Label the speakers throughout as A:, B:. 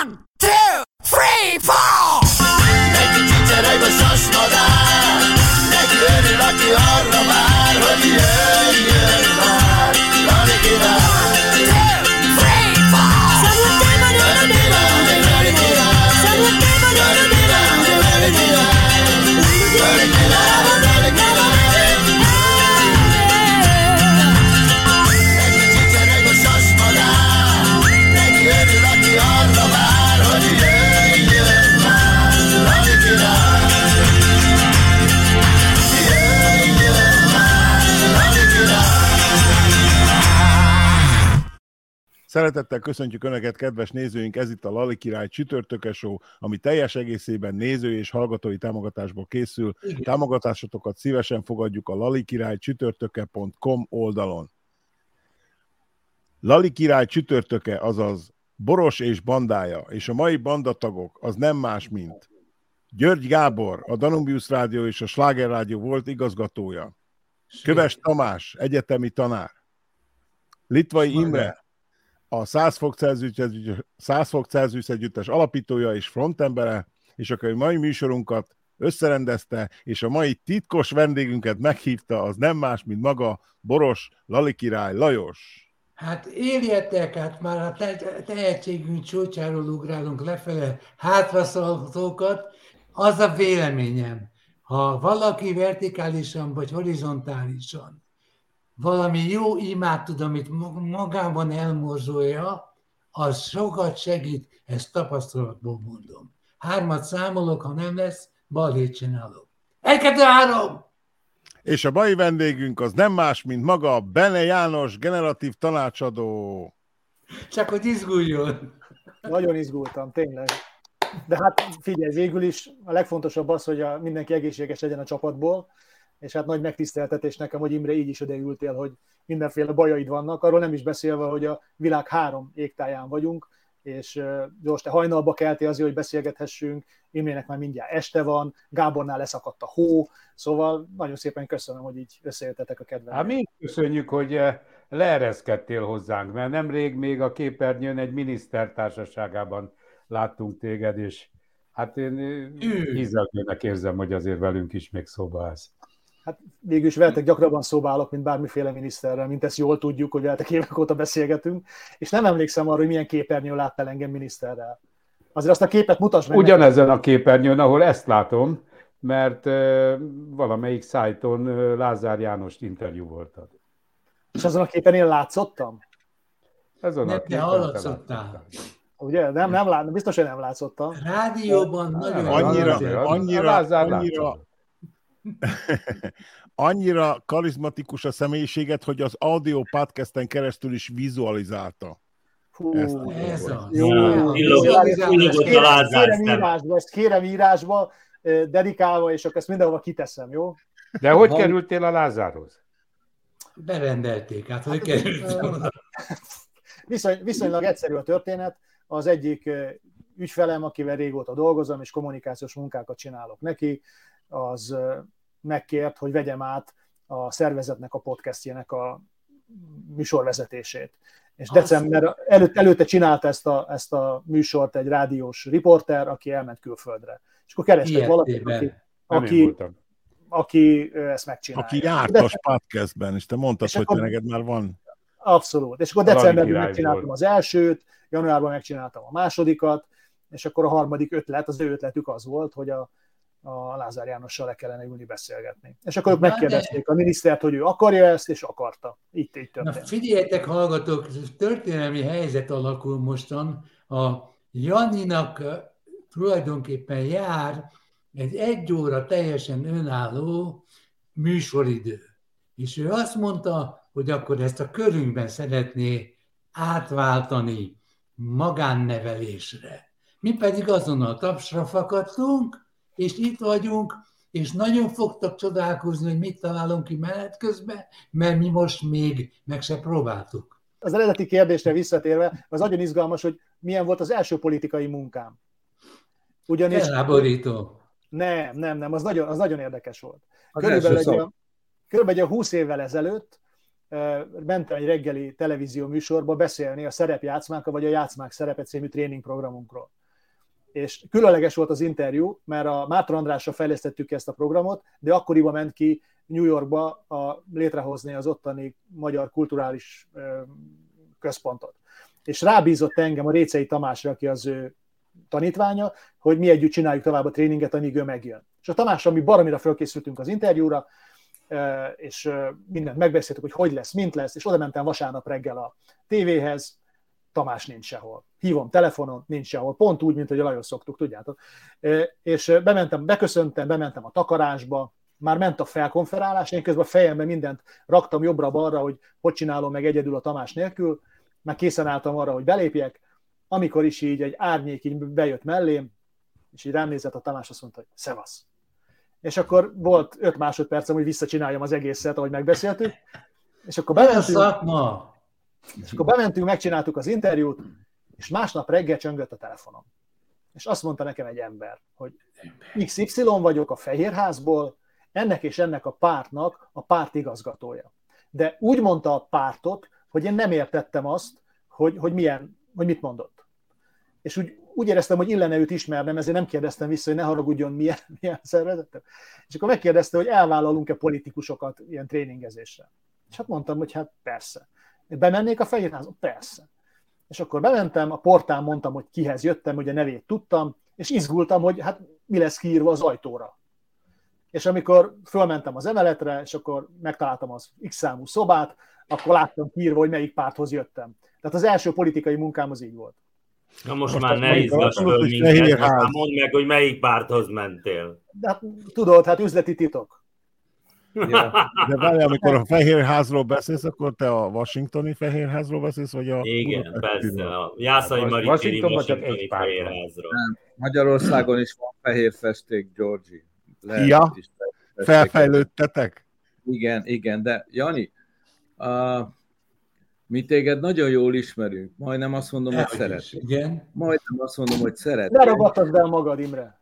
A: One, two, three, four!
B: Neki csicsereg a sasmadár, neki örül, aki arra vár, hogy jöjjön
C: Szeretettel köszöntjük Önöket, kedves nézőink! Ez itt a Lali Király csütörtöke show, ami teljes egészében néző és hallgatói támogatásból készül. Igen. Támogatásotokat szívesen fogadjuk a lalikirálycsütörtöke.com oldalon. Lali Király csütörtöke, azaz Boros és bandája, és a mai bandatagok az nem más, mint György Gábor, a Danubius Rádió és a Sláger Rádió volt igazgatója. Köves Tamás, egyetemi tanár. Litvai Imre, a 100 fok Celsius, 100 fok Celsius együttes alapítója és frontembere, és aki a mai műsorunkat összerendezte, és a mai titkos vendégünket meghívta, az nem más, mint maga Boros Lali király Lajos.
D: Hát éljetek, hát már a te- tehetségünk csúcsáról ugrálunk lefele hátraszaltókat. Az a véleményem, ha valaki vertikálisan vagy horizontálisan valami jó imát tud, amit ma- magában elmorzsolja, az sokat segít, ezt tapasztalatból mondom. Hármat számolok, ha nem lesz, balhét csinálok. Egy, kettő, három!
C: És a mai vendégünk az nem más, mint maga Bene János, generatív tanácsadó.
D: Csak hogy izguljon.
E: Nagyon izgultam, tényleg. De hát figyelj, végül is a legfontosabb az, hogy a, mindenki egészséges legyen a csapatból, és hát nagy megtiszteltetés nekem, hogy Imre így is odaültél, hogy mindenféle bajaid vannak, arról nem is beszélve, hogy a világ három égtáján vagyunk, és Gyors, te hajnalba keltél azért, hogy beszélgethessünk, Imrének már mindjárt este van, Gábornál leszakadt a hó, szóval nagyon szépen köszönöm, hogy így összejöttetek a kedvemre.
F: Hát mi köszönjük, hogy leereszkedtél hozzánk, mert nemrég még a képernyőn egy miniszter társaságában láttunk téged, és hát én hízelgőnek érzem, hogy azért velünk is még szóba állsz.
E: Hát végül is veletek gyakrabban szóba állok, mint bármiféle miniszterrel, mint ezt jól tudjuk, hogy veletek évek óta beszélgetünk, és nem emlékszem arra, hogy milyen képernyőn láttál engem miniszterrel. Azért azt a képet mutasd meg. nekem.
F: Ugyanezen a képernyőn, ahol ezt látom, mert valamelyik szájton Lázár Jánost interjú voltad.
E: És azon a képen én látszottam?
F: Ezen
D: Nem,
F: a képen te
D: hallatszottál.
F: láttál.
E: Ugye? Nem, nem lát, biztos, hogy nem látszottam.
D: Rádióban nagyon
C: Annyira- annyira-
F: Lázár
C: annyira-
F: látszott.
C: Annyira karizmatikus a személyiséget, hogy az audio podcasten keresztül is vizualizálta.
E: Hú,
C: Ezt-
D: Ez az.
E: Jó, kérem, írásba, ezt kérem írásba, dedikálva, és akkor ezt mindenhova kiteszem, jó?
F: De hogy
G: Van-
F: kerültél a Lázárhoz?
D: Berendelték, hát hogy került volna.
E: Viszony, viszonylag egyszerű a történet. Az egyik ügyfelem, akivel régóta dolgozom, és kommunikációs munkákat csinálok neki, az megkért, hogy vegyem át a szervezetnek a podcastjének a műsorvezetését. És december előtt, előtte csinálta ezt a, ezt a műsort egy rádiós riporter, aki elment külföldre. És akkor kerestek valakit, aki, aki, aki ezt megcsinálja.
C: Aki jártas podcastben, és te mondtad,
E: És
C: hogy te
E: akkor-
C: neked már van.
E: Abszolút. És akkor decemberben megcsináltam
F: volt.
E: az elsőt, januárban megcsináltam a másodikat, és akkor a harmadik ötlet, az ő ötletük az volt, hogy a, a Lázár Jánossal le kellene ülni beszélgetni. És akkor ők
D: Na,
E: megkérdezték a minisztert, hogy ő akarja ezt, és akarta. Itt, így
D: Na
E: történt.
D: figyeljetek, hallgatók, történelmi helyzet alakul mostan. A Janinak tulajdonképpen jár egy egy óra teljesen önálló műsoridő. És ő azt mondta, hogy akkor ezt a körünkben szeretné átváltani magánnevelésre. Mi pedig azonnal tapsra fakadtunk, és itt vagyunk, és nagyon fogtak csodálkozni, hogy mit találunk ki menet közben, mert mi most még meg se próbáltuk.
E: Az eredeti kérdésre visszatérve, az nagyon izgalmas, hogy milyen volt az első politikai munkám. Ugyanis
D: Felháborító.
E: nem, nem, nem, az nagyon, az nagyon érdekes volt.
G: Az
E: Körülbelül egy, olyan- körülbelül egy olyan 20 évvel ezelőtt mentem egy reggeli televízió műsorba beszélni a szerepjátszmánkkal, vagy a játszmák szerepe című tréningprogramunkról. És különleges volt az interjú, mert a Mátra Andrással fejlesztettük ezt a programot, de akkoriban ment ki New Yorkba a, létrehozni az ottani magyar kulturális ö, központot. És rábízott engem a Récei Tamásra, aki az ő tanítványa, hogy mi együtt csináljuk tovább a tréninget, amíg ő megjön. És a Tamással mi baromira fölkészültünk az interjúra, és mindent megbeszéltük, hogy hogy lesz, mint lesz, és oda mentem vasárnap reggel a tévéhez, Tamás nincs sehol. Hívom telefonon, nincs sehol. Pont úgy, mint hogy a Lajos szoktuk, tudjátok. És bementem, beköszöntem, bementem a takarásba, már ment a felkonferálás, én közben a fejemben mindent raktam jobbra-balra, hogy hogy csinálom meg egyedül a Tamás nélkül, már készen álltam arra, hogy belépjek, amikor is így egy árnyék így bejött mellém, és így rám nézett a Tamás, azt mondta, hogy szevasz. És akkor volt öt másodpercem, hogy visszacsináljam az egészet, ahogy megbeszéltük, és akkor bementünk,
D: szakma!
E: És akkor bementünk, megcsináltuk az interjút, és másnap reggel csöngött a telefonom. És azt mondta nekem egy ember, hogy XY vagyok a Fehérházból, ennek és ennek a pártnak a párt igazgatója. De úgy mondta a pártot, hogy én nem értettem azt, hogy, hogy, milyen, hogy mit mondott. És úgy, úgy éreztem, hogy illene őt ismernem, ezért nem kérdeztem vissza, hogy ne haragudjon, milyen, milyen szervezetem. És akkor megkérdezte, hogy elvállalunk-e politikusokat ilyen tréningezésre. És hát mondtam, hogy hát persze. Bemennék a Fehérházba? Persze. És akkor bementem, a portán mondtam, hogy kihez jöttem, hogy a nevét tudtam, és izgultam, hogy hát mi lesz kiírva az ajtóra. És amikor fölmentem az emeletre, és akkor megtaláltam az X számú szobát, akkor láttam kiírva, hogy melyik párthoz jöttem. Tehát az első politikai munkám az így volt.
G: Na most,
C: Most
G: már ne izgass föl
C: hogy
G: minket, mondd meg, hogy melyik párthoz mentél.
E: De hát tudod, hát üzleti titok.
F: Ja.
C: De várj, amikor a Fehérházról beszélsz, akkor te a washingtoni Fehérházról beszélsz, vagy a...
G: Igen, persze. A Jászai
F: Most
G: Maritéri
F: Washingtonban csak
G: Washingtoni. Fehérházról.
H: Magyarországon is van fehér festék, Georgi. Lehet
C: Ja. Felfejlődtetek?
H: Igen, igen, de Jani, uh, mi téged nagyon jól ismerünk. Majdnem azt mondom, hogy
D: Dehogy is,
H: szeretünk.
D: Igen.
H: Majdnem azt mondom, hogy
E: Ne
H: szeretünk.
E: ragadtad be magad, Imre.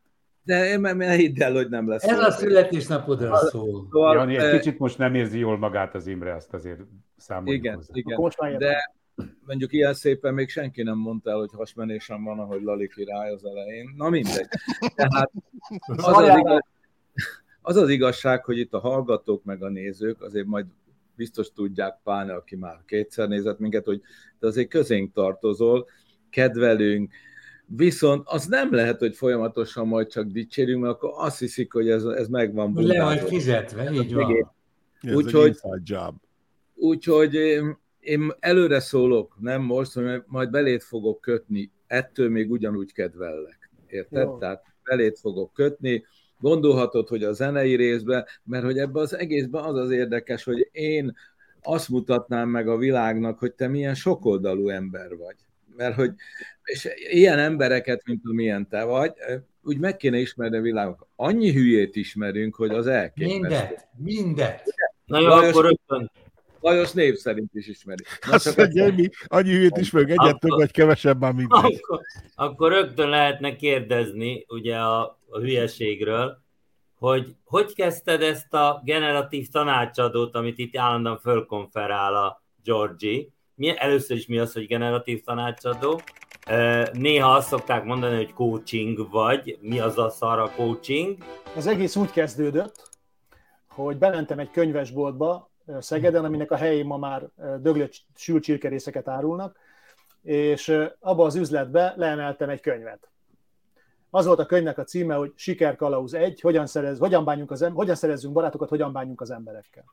H: De én ne hidd el, hogy nem lesz.
D: Ez a születésnapodra szól.
H: Szóval,
F: Jani, egy kicsit most nem érzi jól magát az Imre, azt azért számoljunk
H: Igen,
F: hozzá.
H: igen. De mondjuk ilyen szépen még senki nem mondta el, hogy hasmenésem van, ahogy Lali király az elején. Na mindegy. Tehát az az, igaz, az az igazság, hogy itt a hallgatók meg a nézők azért majd biztos tudják, pláne aki már kétszer nézett minket, hogy te azért közénk tartozol, kedvelünk, viszont az nem lehet, hogy folyamatosan majd csak dicsérjünk, mert akkor azt hiszik, hogy ez, ez megvan.
D: Le vagy fizetve, így van.
H: Úgyhogy-. Úgyhogy én, én előre szólok, nem most, hogy majd belét fogok kötni, ettől még ugyanúgy kedvellek. Érted?
E: Jó.
H: Tehát belét fogok kötni, gondolhatod, hogy a zenei részben, mert hogy ebben az egészben az az érdekes, hogy én azt mutatnám meg a világnak, hogy te milyen sokoldalú ember vagy. Mert hogy és ilyen embereket, mint amilyen te vagy, úgy meg kéne ismerni a világnak. Annyi hülyét ismerünk, hogy az elképesztő.
D: Mindet, mindet.
G: Na jó,
H: Lajos-
G: akkor rögtön.
H: Lajos név szerint is ismeri. Na,
C: Azt
H: csak
C: mondja, mi annyi hülyét ismerünk, egyet
G: Akkor-
C: több vagy kevesebb, már mindegy.
G: Akkor, akkor rögtön lehetne kérdezni ugye a, a hülyeségről, hogy hogy kezdted ezt a generatív tanácsadót, amit itt állandóan fölkonferál a Georgi. Mi, először is mi az, hogy generatív tanácsadó? Néha azt szokták mondani, hogy coaching vagy. Mi az a szar a coaching?
E: Az egész úgy kezdődött, hogy bementem egy könyvesboltba Szegeden, aminek a helyén ma már döglött sült csirkerészeket árulnak, és abba az üzletbe leemeltem egy könyvet. Az volt a könyvnek a címe, hogy Sikerkalauz 1, hogyan, szerez, hogyan, bánjunk az, em- hogyan szerezzünk barátokat, hogyan bánjunk az emberekkel.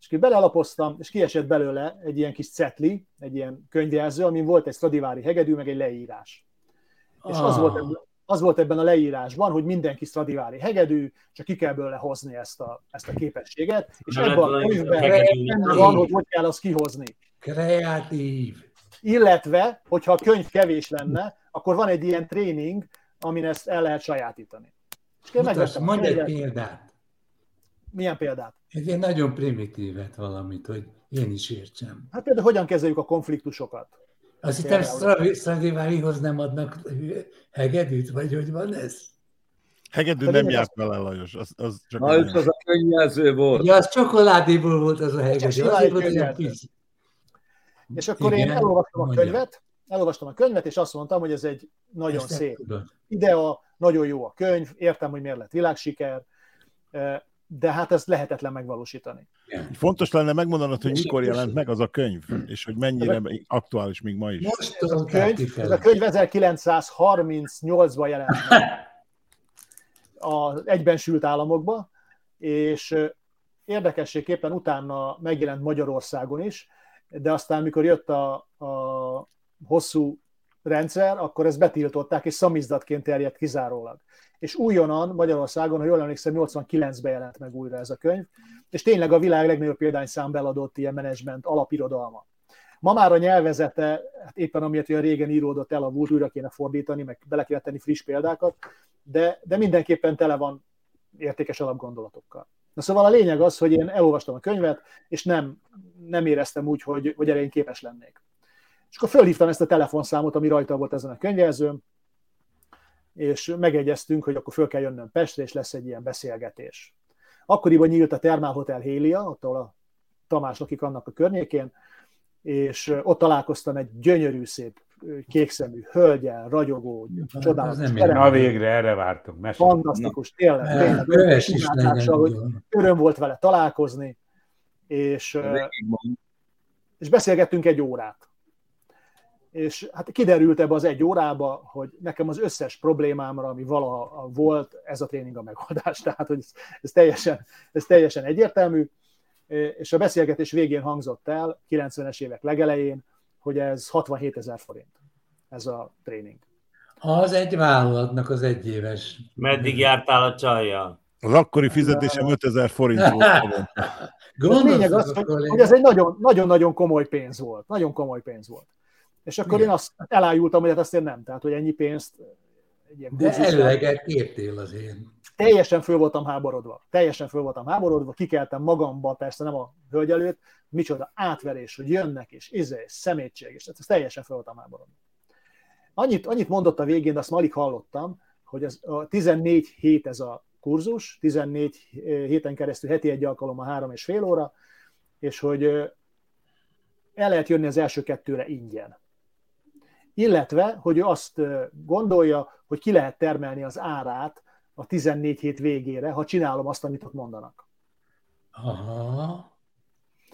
E: És ki belealapoztam, és kiesett belőle egy ilyen kis cetli, egy ilyen könyvjelző, amin volt egy Stradivári hegedű, meg egy leírás. És az
D: Ah.
E: volt, ebben, az volt ebben a leírásban, hogy mindenki Stradivári hegedű, csak ki kell belőle hozni ezt a, ezt a képességet, és ebben a könyvben van, hogy hogy kell azt kihozni.
D: Kreatív.
E: Illetve, hogyha a könyv kevés lenne, akkor van egy ilyen tréning, amin ezt el lehet sajátítani. És
D: Mutasd, mondj egy példát.
E: Milyen példát?
D: Egy ilyen nagyon primitívet valamit, hogy én is értsem.
E: Hát például hogyan kezeljük a konfliktusokat.
D: Azt hittem
E: Például.
D: Stradivárihoz nem adnak hegedűt, vagy hogy van ez?
C: Hegedű
E: A
C: nem járt vele, Lajos. Az, az csak
H: Na, és az a könyvjelző volt.
D: Ugye az csokoládéból volt az a hegedű, azért volt olyan.
E: És akkor én
D: Igen,
E: elolvastam a
D: mondja.
E: könyvet, elolvastam a könyvet, és azt mondtam, hogy ez egy nagyon
D: Ezt
E: szép idea, nagyon jó a könyv, értem, hogy miért lett világsiker, de hát ezt lehetetlen megvalósítani.
C: Fontos lenne megmondanod, hogy mikor jelent meg az a könyv, és hogy mennyire aktuális még ma is.
D: Most
E: Ez a könyv, ez a könyv 1938-ban jelent meg az egybensült államokba, és érdekességképpen utána megjelent Magyarországon is, de aztán, mikor jött a, a hosszú rendszer, akkor ezt betiltották, és szamizdatként terjedt kizárólag. És újonnan Magyarországon, ha jól emlékszem, 89-ben jelent meg újra ez a könyv, és tényleg a világ legnagyobb példányszám beladott ilyen menedzsment alapirodalma. Ma már a nyelvezete, hát éppen amiatt olyan régen íródott el, a volt újra kéne fordítani, meg bele kéne tenni friss példákat, de, de mindenképpen tele van értékes alapgondolatokkal. Na szóval a lényeg az, hogy én elolvastam a könyvet, és nem, nem éreztem úgy, hogy, hogy erre én képes lennék. És akkor fölhívtam ezt a telefonszámot, ami rajta volt ezen a könyvjelzőn, és megegyeztünk, hogy akkor föl kell jönnöm Pestre, és lesz egy ilyen beszélgetés. Akkoriban nyílt a Thermal Hotel Hélia, ott ahol a Tamás lakik annak a környékén, és ott találkoztam egy gyönyörű, szép kékszemű hölgyel, ragyogó,
D: Az
E: csodálatos,
D: nem
F: Na végre, erre vártunk. Mesélj.
E: fantasztikus, tényleg. tényleg
D: Köves is
E: imádtással, hogy öröm volt vele találkozni, és, és beszélgettünk egy órát. És hát kiderült ebbe az egy órába, hogy nekem az összes problémámra, ami valaha volt, ez a tréning a megoldás. Tehát, hogy ez, ez, teljesen, ez teljesen egyértelmű. És a beszélgetés végén hangzott el, 90-es évek legelején, hogy ez 67 ezer forint, ez a tréning.
D: Az egy vállalatnak az egyéves.
G: Meddig jártál a csajjal?
C: Az akkori fizetésem 5000 forint volt.
D: Gondolsz,
E: lényeg az, hogy, hogy ez egy nagyon- nagyon-nagyon komoly pénz volt. Nagyon komoly pénz volt. És akkor
D: Igen.
E: én azt elájultam, hogy hát azt én nem. Tehát, hogy ennyi pénzt egy ilyen
D: De előleget kértél azért.
E: teljesen föl voltam háborodva. Teljesen föl voltam háborodva, kikeltem magamba, persze nem a hölgy előtt, micsoda átverés, hogy jönnek, és izé, és szemétség, és ez teljesen föl voltam háborodva. Annyit, annyit mondott a végén, de azt már alig hallottam, hogy az, a 14 hét ez a kurzus, 14 héten keresztül heti egy alkalommal három és fél óra, és hogy ö, el lehet jönni az első kettőre ingyen. Illetve, hogy ő azt gondolja, hogy ki lehet termelni az árát a 14 hét végére, ha csinálom azt, amit ott mondanak.
D: Aha.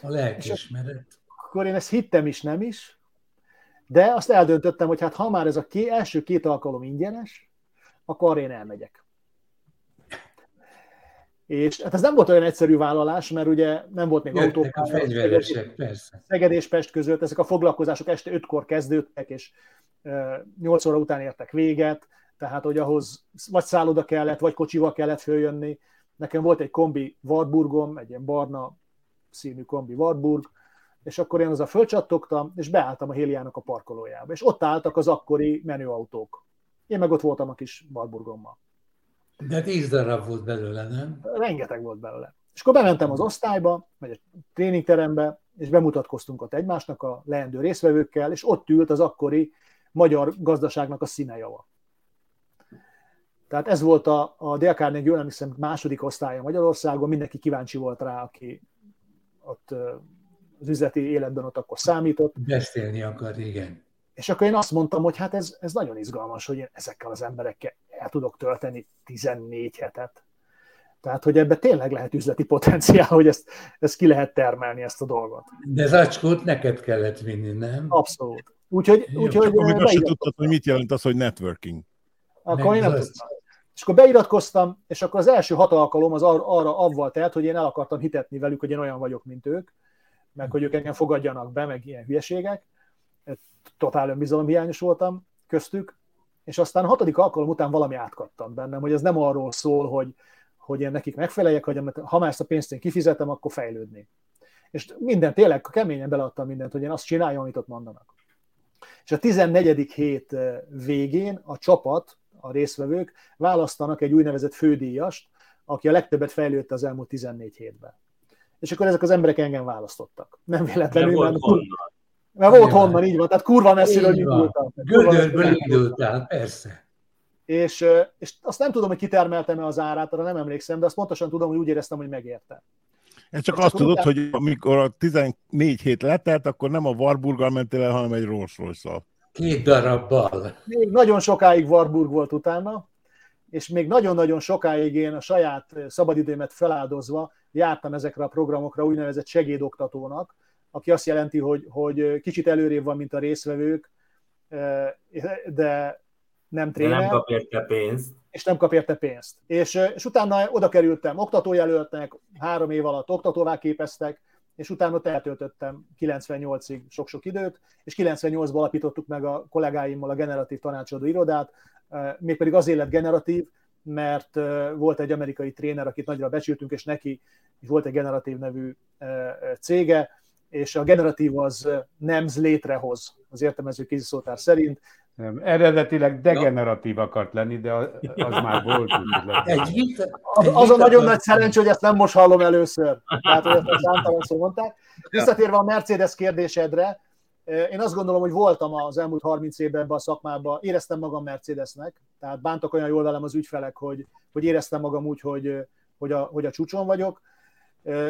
D: A lelkismeret.
E: Akkor én ezt hittem is, nem is, de azt eldöntöttem, hogy hát ha már ez a ké, első két alkalom ingyenes, akkor én elmegyek. És hát ez nem volt olyan egyszerű vállalás, mert ugye nem volt még autó.
D: Jöttek a fegyveresek, persze.
E: Szeged és Pest között, ezek a foglalkozások este 5-kor kezdődtek, és 8 óra után értek véget, tehát hogy ahhoz vagy szálloda kellett, vagy kocsival kellett följönni. Nekem volt egy kombi Wartburgom, egy ilyen barna színű kombi Wartburg, és akkor én azzal fölcsattogtam, és beálltam a Héliának a parkolójába, és ott álltak az akkori menőautók. Én meg ott voltam a kis Wartburgommal.
D: De tíz darab volt belőle, nem?
E: rengeteg volt belőle. És akkor bementem az osztályba, vagy a tréningterembe, és bemutatkoztunk ott egymásnak a leendő részvevőkkel, és ott ült az akkori magyar gazdaságnak a színejava. Tehát ez volt a, a Dale Carnegie, jól emlékszem, második osztálya Magyarországon, mindenki kíváncsi volt rá, aki ott az üzleti életben ott akkor számított.
D: Beszélni akar, igen.
E: És akkor én azt mondtam, hogy hát ez, ez nagyon izgalmas, hogy én ezekkel az emberekkel el tudok tölteni 14 hetet. Tehát, hogy ebbe tényleg lehet üzleti potenciál, hogy ezt, ezt ki lehet termelni, ezt a dolgot.
D: De zacskót neked kellett vinni, nem?
E: Abszolút. Úgyhogy,
D: Jó,
E: úgyhogy
C: azt sem
E: beirat-
C: tudtad, hogy mit jelent az, hogy networking.
E: akkor én nem
D: az-
E: tudtam. És akkor beiratkoztam, és akkor az első hat alkalom az ar- arra avval telt, hogy én el akartam hitetni velük, hogy én olyan vagyok, mint ők, meg hogy ők engem fogadjanak be, meg ilyen hülyeségek. Totál önbizalomhiányos voltam köztük, és aztán a hatodik alkalom után valami átkattam bennem, hogy ez nem arról szól, hogy, hogy én nekik megfeleljek, hogy ha már ezt a pénzt én kifizetem, akkor fejlődni. És minden, tényleg keményen beleadtam mindent, hogy én azt csináljam, amit ott mondanak. És a 14. hét eh, végén a csapat, a résztvevők választanak egy úgynevezett fődíjast, aki a legtöbbet fejlődte az elmúlt 14 hétben. És akkor ezek az emberek engem választottak. Nem véletlenül,
G: volt
E: mert. Mert volt
D: Nyilván.
E: honnan, így van, tehát kurva messziről indultam.
D: Gödörből indultál, persze.
E: És, és azt nem tudom, hogy kitermeltem-e az árát, arra nem emlékszem, de azt pontosan tudom, hogy úgy éreztem, hogy megérte.
C: Ez csak
E: Csak
C: azt tudod,
E: utána-
C: hogy amikor a 14 hét letelt, akkor nem a Warburggal mentél el, hanem egy Rolls royce
D: Két darabbal.
E: Még nagyon sokáig Warburg volt utána, és még nagyon-nagyon sokáig én a saját szabadidőmet feláldozva jártam ezekre a programokra úgynevezett segédoktatónak, aki azt jelenti, hogy, hogy kicsit előrébb van, mint a részvevők, de nem
G: De
E: tréner
G: nem kap érte pénzt.
E: és nem kap érte pénzt. És, és utána oda kerültem oktatójelöltnek, három év alatt oktatóvá képeztek, és utána ott eltöltöttem 98-ig sok-sok időt, és 98-ban alapítottuk meg a kollégáimmal a generatív tanácsadó irodát, mégpedig azért lett generatív, mert volt egy amerikai tréner, akit nagyra becsültünk, és neki is volt egy generatív nevű cége, és a generatív az NEMS létrehoz, az értelmező kéziszótár szerint,
F: Nem, eredetileg degeneratív akart lenni, de az, az már volt.
D: Egy vita,
E: Az,
D: egy
E: az a
D: vita-
E: nagyon nagy szerencsé, hogy ezt nem most hallom először. Tehát, hogy ezt számtalan szó mondták. Visszatérve a Mercedes kérdésedre, én azt gondolom, hogy voltam az elmúlt 30 évben ebben a szakmában, éreztem magam Mercedesnek, tehát bántak olyan jól velem az ügyfelek, hogy, hogy éreztem magam úgy, hogy, hogy, a, hogy a csúcson vagyok.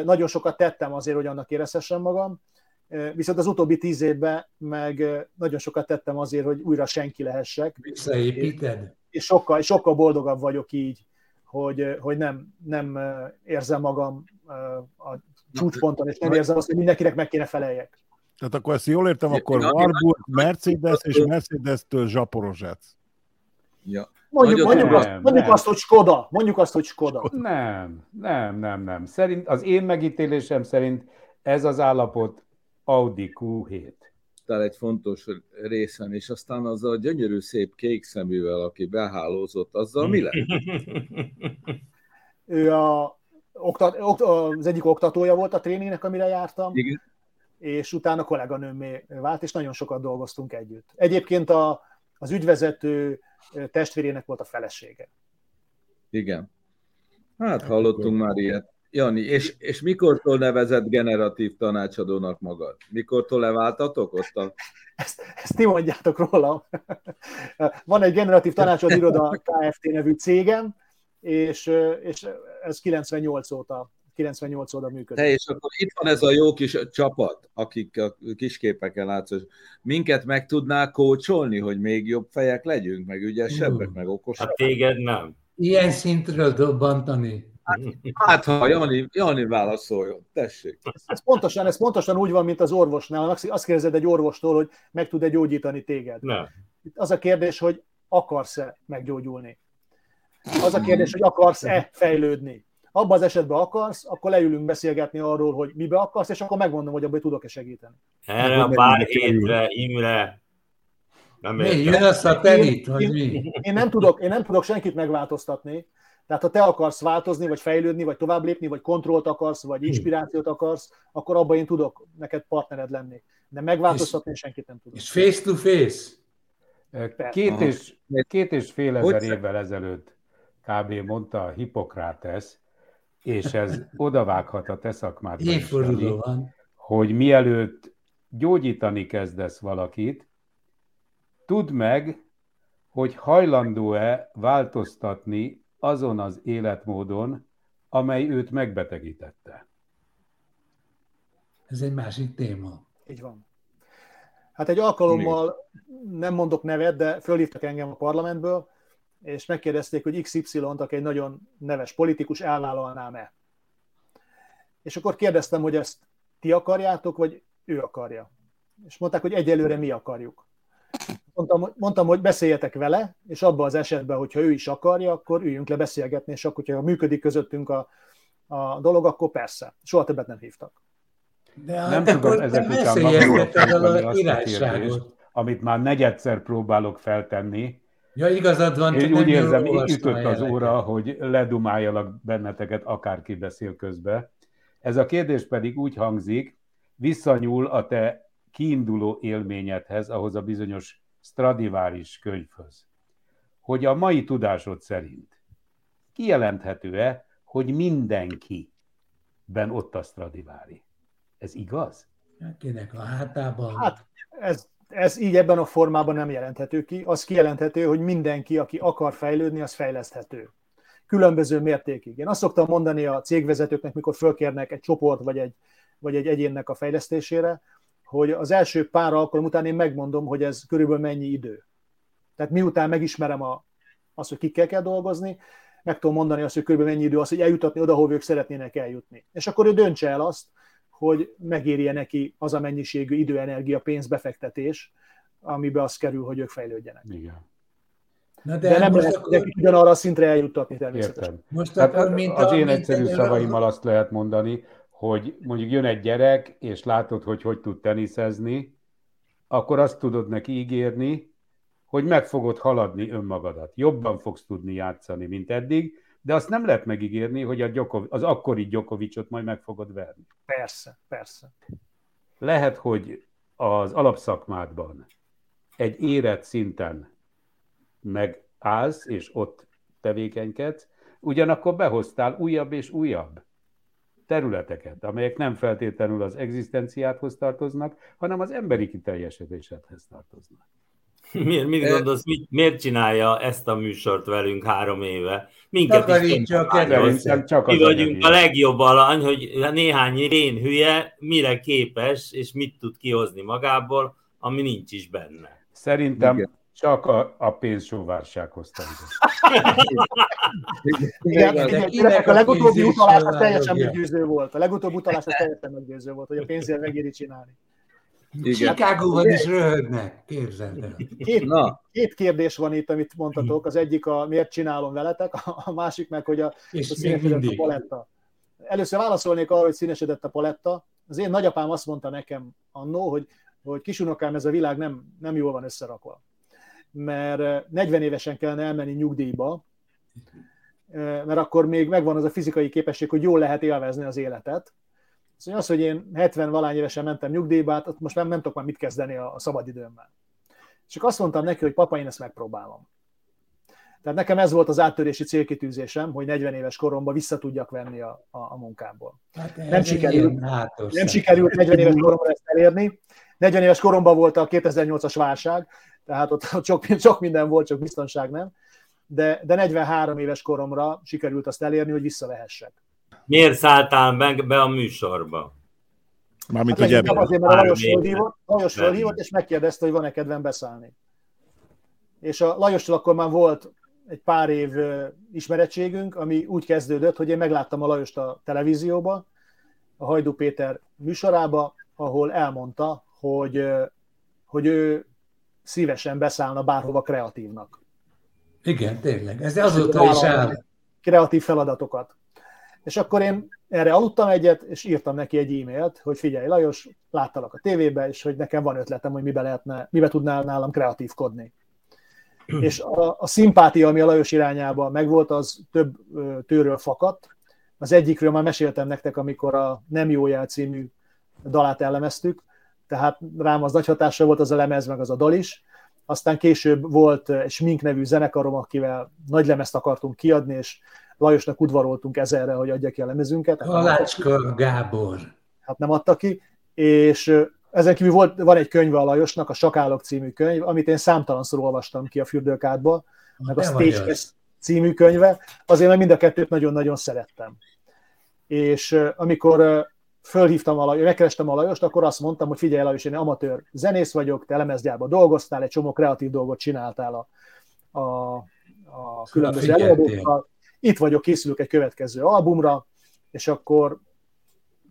E: Nagyon sokat tettem azért, hogy annak érezhessem magam, viszont az utóbbi tíz évben meg nagyon sokat tettem azért, hogy újra senki lehessek
D: Visszaépíted?
E: és sokkal, sokkal boldogabb vagyok így, hogy, hogy nem, nem érzem magam a csúcsponton, és nem érzem azt, hogy mindenkinek meg kéne feleljek.
C: Tehát akkor ezt jól értem, akkor Warburg, Mercedes és Mercedes-től Zaporozsec.
H: Ja.
E: Mondjuk,
H: Nagyon
E: mondjuk,
F: nem,
E: azt, mondjuk
F: nem.
E: azt, hogy Skoda. Mondjuk azt, hogy Skoda.
F: Nem, nem, nem, nem. Szerint, az én megítélésem szerint ez az állapot Audi Q7.
H: Tal egy fontos részen, és aztán az a gyönyörű szép kék szeművel, aki behálózott, azzal mi lett?
E: Ő a, oktat, okt, az egyik oktatója volt a tréningnek, amire jártam,
H: Igen.
E: és utána kolléganőmmé vált, és nagyon sokat dolgoztunk együtt. Egyébként a, az ügyvezető testvérének volt a felesége.
H: Igen. Hát hallottunk már ilyet. Jani, és, és mikortól nevezett generatív tanácsadónak magad? Mikortól leváltatok ott a...
E: Ezt, ezt ti mondjátok róla. Van egy generatív tanácsadó iroda Kft. nevű cégem, és, és ez 98 óta, 98 óta működik.
H: Hey, és akkor itt van ez a jó kis csapat, akik a kisképeken látszó. Minket meg tudnál kócsolni, hogy még jobb fejek legyünk, meg ügyesebbek, meg
G: Hát
H: okosabbak?
G: téged nem.
D: Ilyen szintről dobbantani.
H: Hát, ha Jani, Jani válaszoljon, tessék.
E: Ez pontosan, ez pontosan úgy van, mint az orvosnál. Azt kérdezed egy orvostól, hogy meg tud-e gyógyítani téged.
G: Nem.
E: Itt az a kérdés, hogy akarsz-e meggyógyulni. Az a kérdés, hogy akarsz-e fejlődni. Abban az esetben akarsz, akkor leülünk beszélgetni arról, hogy mibe akarsz, és akkor megmondom, hogy abban tudok-e segíteni.
G: Erre a pár hétre, Imre. Nem
D: Mi, jön a szatellit, vagy mi?
E: Én nem tudok, én nem tudok senkit megváltoztatni. Tehát ha te akarsz változni, vagy fejlődni, vagy tovább lépni, vagy kontrollt akarsz, vagy inspirációt akarsz, akkor abban én tudok neked partnered lenni. De megváltoztatni senkit nem tudok.
D: És face to face?
F: Két és, két és fél ezer évvel ezelőtt kb. mondta a Hippokrates, és ez odavághat a te szakmádba
D: Évforduló van.
F: hogy mielőtt gyógyítani kezdesz valakit, tudd meg, hogy hajlandó-e változtatni azon az életmódon, amely őt megbetegítette.
D: Ez egy másik téma.
E: Így van. Hát egy alkalommal, nem mondok nevet, de fölhívtak engem a parlamentből, és megkérdezték, hogy XY-t, aki egy nagyon neves politikus, elvállalnám-e. És akkor kérdeztem, hogy ezt ti akarjátok, vagy ő akarja. És mondták, hogy egyelőre mi akarjuk. Mondtam, hogy- mondtam, hogy beszéljetek vele, és abban az esetben, hogyha ő is akarja, akkor üljünk le beszélgetni, és akkor, hogyha működik közöttünk a, a dolog, akkor persze. Soha többet nem hívtak.
D: De
F: Nem
D: hát
F: tudom
D: akkor
F: ezek után
D: veszélyezteted
F: magamról
D: a
F: azt a kérdést,
D: királyságot.
F: amit már negyedszer próbálok feltenni,
D: Ja, igazad van,
F: Én úgy érzem, ütött az óra, hogy ledumáljalak benneteket, akárki beszél közbe. Ez a kérdés pedig úgy hangzik, visszanyúl a te kiinduló élményedhez, ahhoz a bizonyos Stradiváris könyvhöz. Hogy a mai tudásod szerint kijelenthető-e, hogy mindenkiben ott a Stradivári? Ez igaz?
D: Kinek a hátában?
E: Hát ez, ez így ebben a formában nem jelenthető ki. Az kijelenthető, hogy mindenki, aki akar fejlődni, az fejleszthető. Különböző mértékig. Én azt szoktam mondani a cégvezetőknek, mikor fölkérnek egy csoport vagy egy, vagy egy egyénnek a fejlesztésére, hogy az első pár alkalom után én megmondom, hogy ez körülbelül mennyi idő. Tehát miután megismerem a, azt, hogy kikkel kell dolgozni, meg tudom mondani azt, hogy körülbelül mennyi idő az, hogy eljutatni oda, ahol ők szeretnének eljutni. És akkor ő döntse el azt, hogy megérje neki az a mennyiségű idő, energia, pénz befektetés, amibe az kerül, hogy ők fejlődjenek.
F: Igen.
E: De,
D: Na de,
E: de nem lehet
D: akkor,
E: mindenkit ugyanarra a szintre eljuttatni természetesen.
F: Értem.
D: most
F: Hát
D: akkor, mint
F: az
D: a,
F: én
D: mint
F: egyszerű
D: a-
F: szavaimmal azt lehet mondani, hogy mondjuk jön egy gyerek, és látod, hogy hogy tud teniszezni, akkor azt tudod neki ígérni, hogy meg fogod haladni önmagadat. Jobban fogsz tudni játszani, mint eddig, de azt nem lehet megígérni, hogy a Gyokov, az akkori Gyokovicsot majd meg fogod verni.
E: Persze, persze.
F: Lehet, hogy az alapszakmádban egy érett szinten megállsz, és ott tevékenykedsz, ugyanakkor behoztál újabb és újabb területeket, amelyek nem feltétlenül az egzisztenciádhoz tartoznak, hanem az emberi kiteljesedésedhez tartoznak.
G: Miért, mit gondolsz, mit, miért csinálja ezt a műsort velünk három éve? Minket is
D: Takarítsa a
G: tönkre
D: kedvenc.
F: Szerintem csak az
G: Mi vagyunk a legjobb alany, hogy néhány rén hülye mire képes, és mit tud kihozni magából, ami nincs is benne.
F: Szerintem
H: Igen.
F: csak a, a pénzsóvárság hozta ide.
E: Igen, igen,
D: kinek
E: a legutóbbi utalás az teljesen meggyőző volt. A legutóbbi utalás az teljesen meggyőző volt, hogy a pénzért megéri csinálni.
H: Igen.
D: Chicagóban is röhögnek, képzeld el.
E: Két,
H: Na,
E: két kérdés van itt, amit mondtatok. Az egyik a miért csinálom veletek, a másik meg, hogy a,
D: És még
E: színesedett a paletta. Először válaszolnék arra, hogy színesedett a paletta. Az én nagyapám azt mondta nekem annó, hogy, hogy kisunokám, ez a világ nem, nem jól van összerakva. Mert eh, 40 évesen kellene elmenni nyugdíjba, eh, mert akkor még megvan az a fizikai képesség, hogy jól lehet élvezni az életet. Szóval az, hogy én 70 valány évesen mentem nyugdíjba, hát most nem, nem tudok már mit kezdeni a, a szabadidőmmel. Csak azt mondtam neki, hogy papa, én ezt megpróbálom. Tehát nekem ez volt az áttörési célkitűzésem, hogy 40 éves koromban vissza tudjak venni a, a, a munkából.
D: Hát
E: Nem sikerült. Nem sikerült 40 éves koromban ezt elérni. 40 éves koromban volt a 2008-as válság, tehát ott, ott sok, sok minden volt, csak biztonság nem. De, de 43 éves koromra sikerült azt elérni, hogy visszavehessek.
G: Miért szálltál meg be a műsorba?
C: Mármint,
E: Hát
C: hogy ebben.
E: azért, mert Lajos fölhívott, Lajos fölhívott, és megkérdezte, hogy van-e kedvem beszállni. És a Lajostól akkor már volt egy pár év ismerettségünk, ami úgy kezdődött, hogy én megláttam a Lajost a televízióba, a Hajdú Péter műsorába, ahol elmondta, hogy, hogy ő szívesen beszállna bárhova kreatívnak.
D: Igen, tényleg. Ez azóta is áll.
E: kreatív feladatokat. És akkor én erre aludtam egyet, és írtam neki egy e-mailt, hogy figyelj Lajos, láttalak a tévébe, és hogy nekem van ötletem, hogy mibe, lehetne, mibe tudnál nálam kreatívkodni. és a, a szimpátia, ami a Lajos irányába megvolt, az több ö, tőről fakadt. Az egyikről már meséltem nektek, amikor a Nem jó jel című dalát elemeztük, tehát rám az nagy hatással volt az a lemez, meg az a dal is. Aztán később volt egy Smink nevű zenekarom, akivel nagy lemezt akartunk kiadni, és Lajosnak udvaroltunk ezerre, hogy adja ki a lemezünket.
D: Halácska Gábor.
E: Hát nem adta ki. És ezen kívül volt, van egy könyve a Lajosnak, a Sakálok című könyv, amit én számtalanszor olvastam ki a fürdőkádba, meg a
D: Te vagy
E: Stage
D: az.
E: Cast című könyve, azért mert mind a kettőt nagyon-nagyon szerettem. És amikor fölhívtam a Lajos, megkerestem a Lajost, akkor azt mondtam, hogy figyelj Lajos, én amatőr zenész vagyok, te lemezgyárban dolgoztál, egy csomó kreatív dolgot csináltál a, a, a különböző előadókkal. Itt vagyok, készülök egy következő albumra, és akkor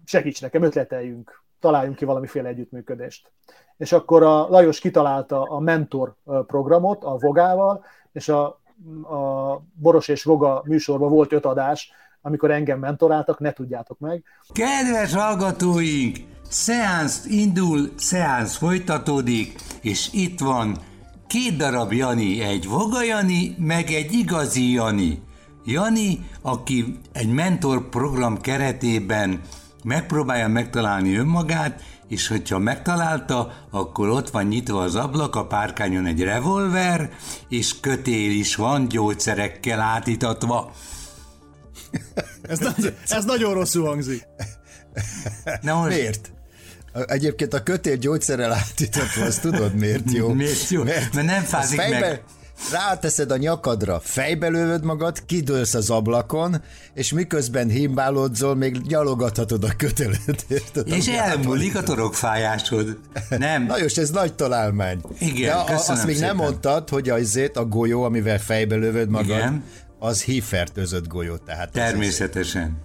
E: segíts nekem, ötleteljünk, találjunk ki valamiféle együttműködést. És akkor a Lajos kitalálta a mentor programot a Vogával, és a, a Boros és Voga műsorban volt öt adás, amikor engem mentoráltak, ne tudjátok meg.
I: Kedves hallgatóink! Szeánsz indul, szeánsz folytatódik, és itt van két darab Jani, egy Voga Jani, meg egy igazi Jani. Jani, aki egy mentor program keretében megpróbálja megtalálni önmagát, és hogyha megtalálta, akkor ott van nyitva az ablak, a párkányon egy revolver, és kötél is van gyógyszerekkel átítatva.
J: Ez, nagy, ez nagyon rosszul hangzik.
I: Na most,
J: Miért? Egyébként a kötél gyógyszerrel átítatva, azt tudod miért jó?
I: Miért jó? Mert nem fázik
J: az fejbe,
I: meg.
J: Ráteszed a nyakadra, fejbe lövöd magad, kidőlsz az ablakon, és miközben himbálódzol, még nyalogathatod a kötelet. Érted?
I: És elmúlik a torokfájásod. Nem.
J: Na és ez nagy találmány.
I: Igen,
J: De a, azt még
I: szépen.
J: nem mondtad, hogy azért a golyó, amivel fejbe lövöd magad,
I: Igen.
J: az hívfertőzött golyó. Tehát
I: Természetesen.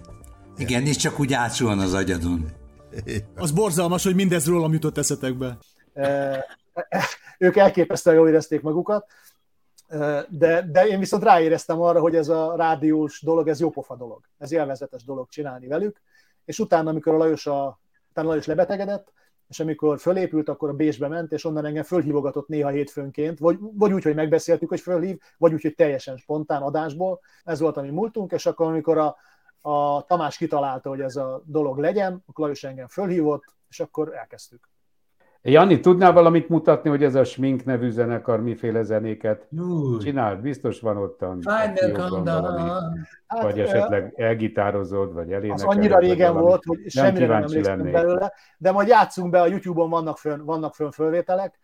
I: Igen, és csak úgy átsuhan az agyadon.
K: Az borzalmas, hogy mindez rólam jutott eszetekbe.
E: Ők elképesztően jól érezték magukat, de, de én viszont ráéreztem arra, hogy ez a rádiós dolog, ez jópofa dolog. Ez élvezetes dolog csinálni velük, és utána, amikor a Lajos, a, utána Lajos lebetegedett, és amikor fölépült, akkor a Bécsbe ment, és onnan engem fölhívogatott néha hétfőnként, vagy, vagy úgy, hogy megbeszéltük, hogy fölhív, vagy úgy, hogy teljesen spontán adásból. Ez volt a mi múltunk, és akkor, amikor a, a Tamás kitalálta, hogy ez a dolog legyen, akkor Lajos engem fölhívott, és akkor elkezdtük.
F: Jani, tudnál valamit mutatni, hogy ez a Smink nevű zenekar miféle zenéket
D: Jú.
F: csinál? Biztos van ottan. Valami.
E: Hát,
F: Vagy esetleg elgitározod, vagy
E: Az
F: elénekeled.
E: annyira
F: vagy
E: régen
F: valami.
E: volt, hogy semmire nem emlékszem
F: lennék.
E: belőle, de majd játszunk be, a YouTube-on vannak fönn, vannak fönn fölvételek.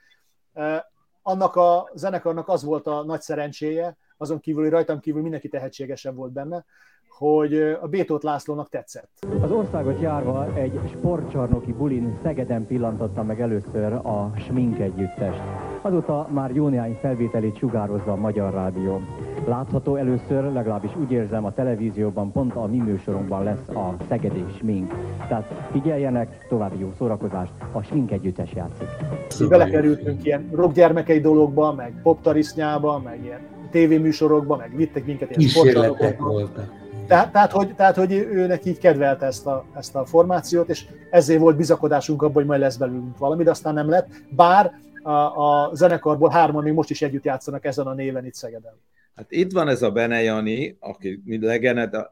E: Annak a zenekarnak az volt a nagy szerencséje, azon kívül, hogy rajtam kívül mindenki tehetségesebb volt benne, hogy a Bétót Lászlónak tetszett.
L: Az országot járva egy sportcsarnoki bulin Szegeden pillantotta meg először a Smink együttest. Azóta már jó néhány felvételét sugározza a Magyar Rádió. Látható először, legalábbis úgy érzem, a televízióban pont a mi műsorunkban lesz a Szegedi Smink. Tehát figyeljenek, további jó szórakozást, a Smink együttes játszik.
E: Belekerültünk ilyen rockgyermekei dologba, meg poptarisznyába, meg ilyen tévéműsorokba, meg vittek minket ilyen
D: Kísérletek
E: sportcsarnokokba.
D: voltak.
E: Tehát, tehát, hogy, tehát, hogy őnek így kedvelte ezt a, ezt a formációt, és ezért volt bizakodásunk abban, hogy majd lesz belőlünk valami, de aztán nem lett. Bár a, a zenekarból hárman még most is együtt játszanak ezen a néven itt Szegeden.
H: Hát itt van ez a Bene Jani, aki mi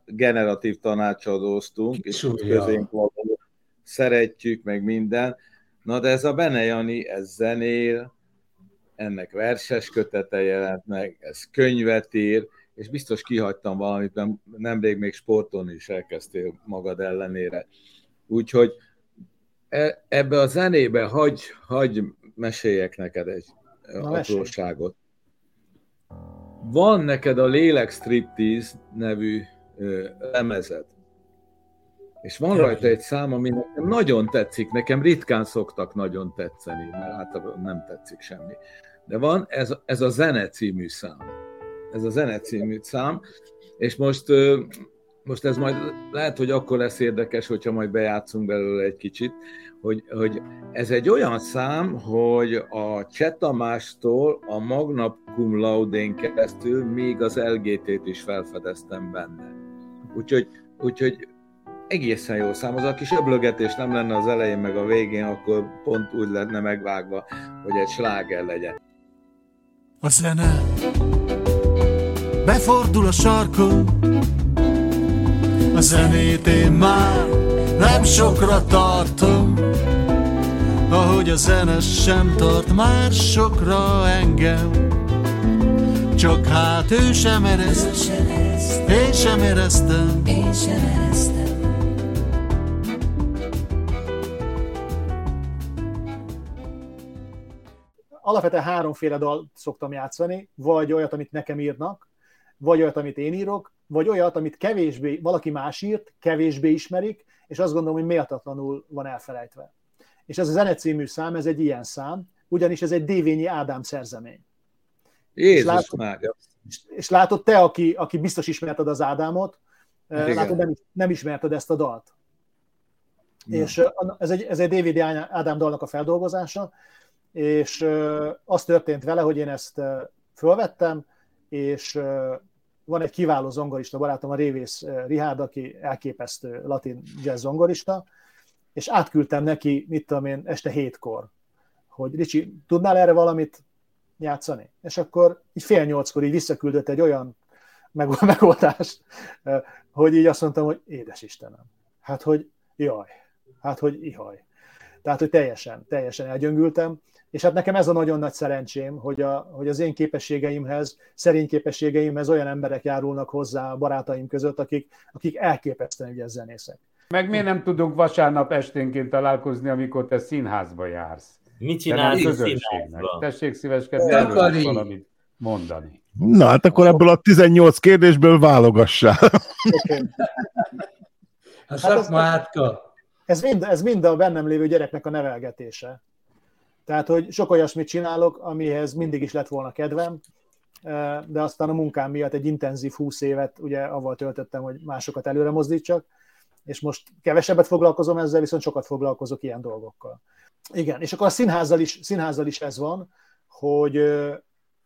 H: generatív tanácsadóztunk, és közénk való, szeretjük, meg minden. Na de ez a Bene Jani, ez zenél, ennek verses kötete jelent meg, ez könyvet ír, és biztos kihagytam valamit, mert nemrég még sporton is elkezdtél magad ellenére. Úgyhogy e- ebbe a zenébe hagy, hagy meséljek neked egy
E: Na,
H: apróságot. Van neked a Lélek Striptease nevű ö, lemezed, és van rajta egy szám, ami nekem nagyon tetszik, nekem ritkán szoktak nagyon tetszeni, mert általában nem tetszik semmi. De van ez, ez a Zene című szám. Ez a Zene című szám, és most, most ez majd lehet, hogy akkor lesz érdekes, hogyha majd bejátszunk belőle egy kicsit, hogy, hogy ez egy olyan szám, hogy a Csetamástól a Magna Cum Laudén keresztül még az LGT-t is felfedeztem benne. Úgyhogy, úgyhogy egészen jó szám. Az a kis öblögetés nem lenne az elején meg a végén, akkor pont úgy lenne megvágva, hogy egy sláger legyen.
K: A zene befordul a sarkon, a zenét én már nem sokra tartom, ahogy a zene sem tart már sokra engem. Csak hát ő sem ereszt, én sem eresztem.
A: Én sem eresztem.
E: alapvetően háromféle dal szoktam játszani, vagy olyat, amit nekem írnak, vagy olyat, amit én írok, vagy olyat, amit kevésbé, valaki más írt, kevésbé ismerik, és azt gondolom, hogy méltatlanul van elfelejtve. És ez a zene című szám, ez egy ilyen szám, ugyanis ez egy Dévényi Ádám szerzemény.
H: Jézus
E: látod-
H: Mária!
E: És látod, te, aki, aki biztos ismerted az Ádámot, eh,
H: Igen.
E: látod, nem, nem ismerted ezt a dalt.
H: Na.
E: És eh, ez egy, ez egy David Ádám dalnak a feldolgozása, és ö, az történt vele, hogy én ezt fölvettem, és van egy kiváló zongorista barátom, a Révész ö, Rihárd, aki elképesztő latin jazz zongorista, és átküldtem neki, mit tudom én, este hétkor, hogy Ricsi, tudnál erre valamit játszani? És akkor így fél nyolckor így visszaküldött egy olyan meg- megoldást, ö, hogy így azt mondtam, hogy édes Istenem, hát hogy jaj, hát hogy ihaj. Tehát, hogy teljesen, teljesen elgyöngültem, és hát nekem ez a nagyon nagy szerencsém, hogy, a, hogy az én képességeimhez, szerény képességeimhez olyan emberek járulnak hozzá a barátaim között, akik, akik elképesztően ügyes zenészek.
F: Meg miért nem tudunk vasárnap esténként találkozni, amikor te színházba jársz?
G: Mit csinálsz színházban?
F: Tessék szíveskedni is valamit mondani.
C: Na hát akkor ebből a 18 kérdésből válogassál.
E: Okay.
D: A
E: Hát
D: szakma átka.
E: Ez mind, ez mind a bennem lévő gyereknek a nevelgetése. Tehát, hogy sok olyasmit csinálok, amihez mindig is lett volna kedvem, eh, de aztán a munkám miatt egy intenzív 20 évet ugye avval töltöttem, hogy másokat előre mozdítsak, és most kevesebbet foglalkozom ezzel, viszont sokat foglalkozok ilyen dolgokkal. Igen, és akkor a színházzal is, színházzal is ez van, hogy, eh,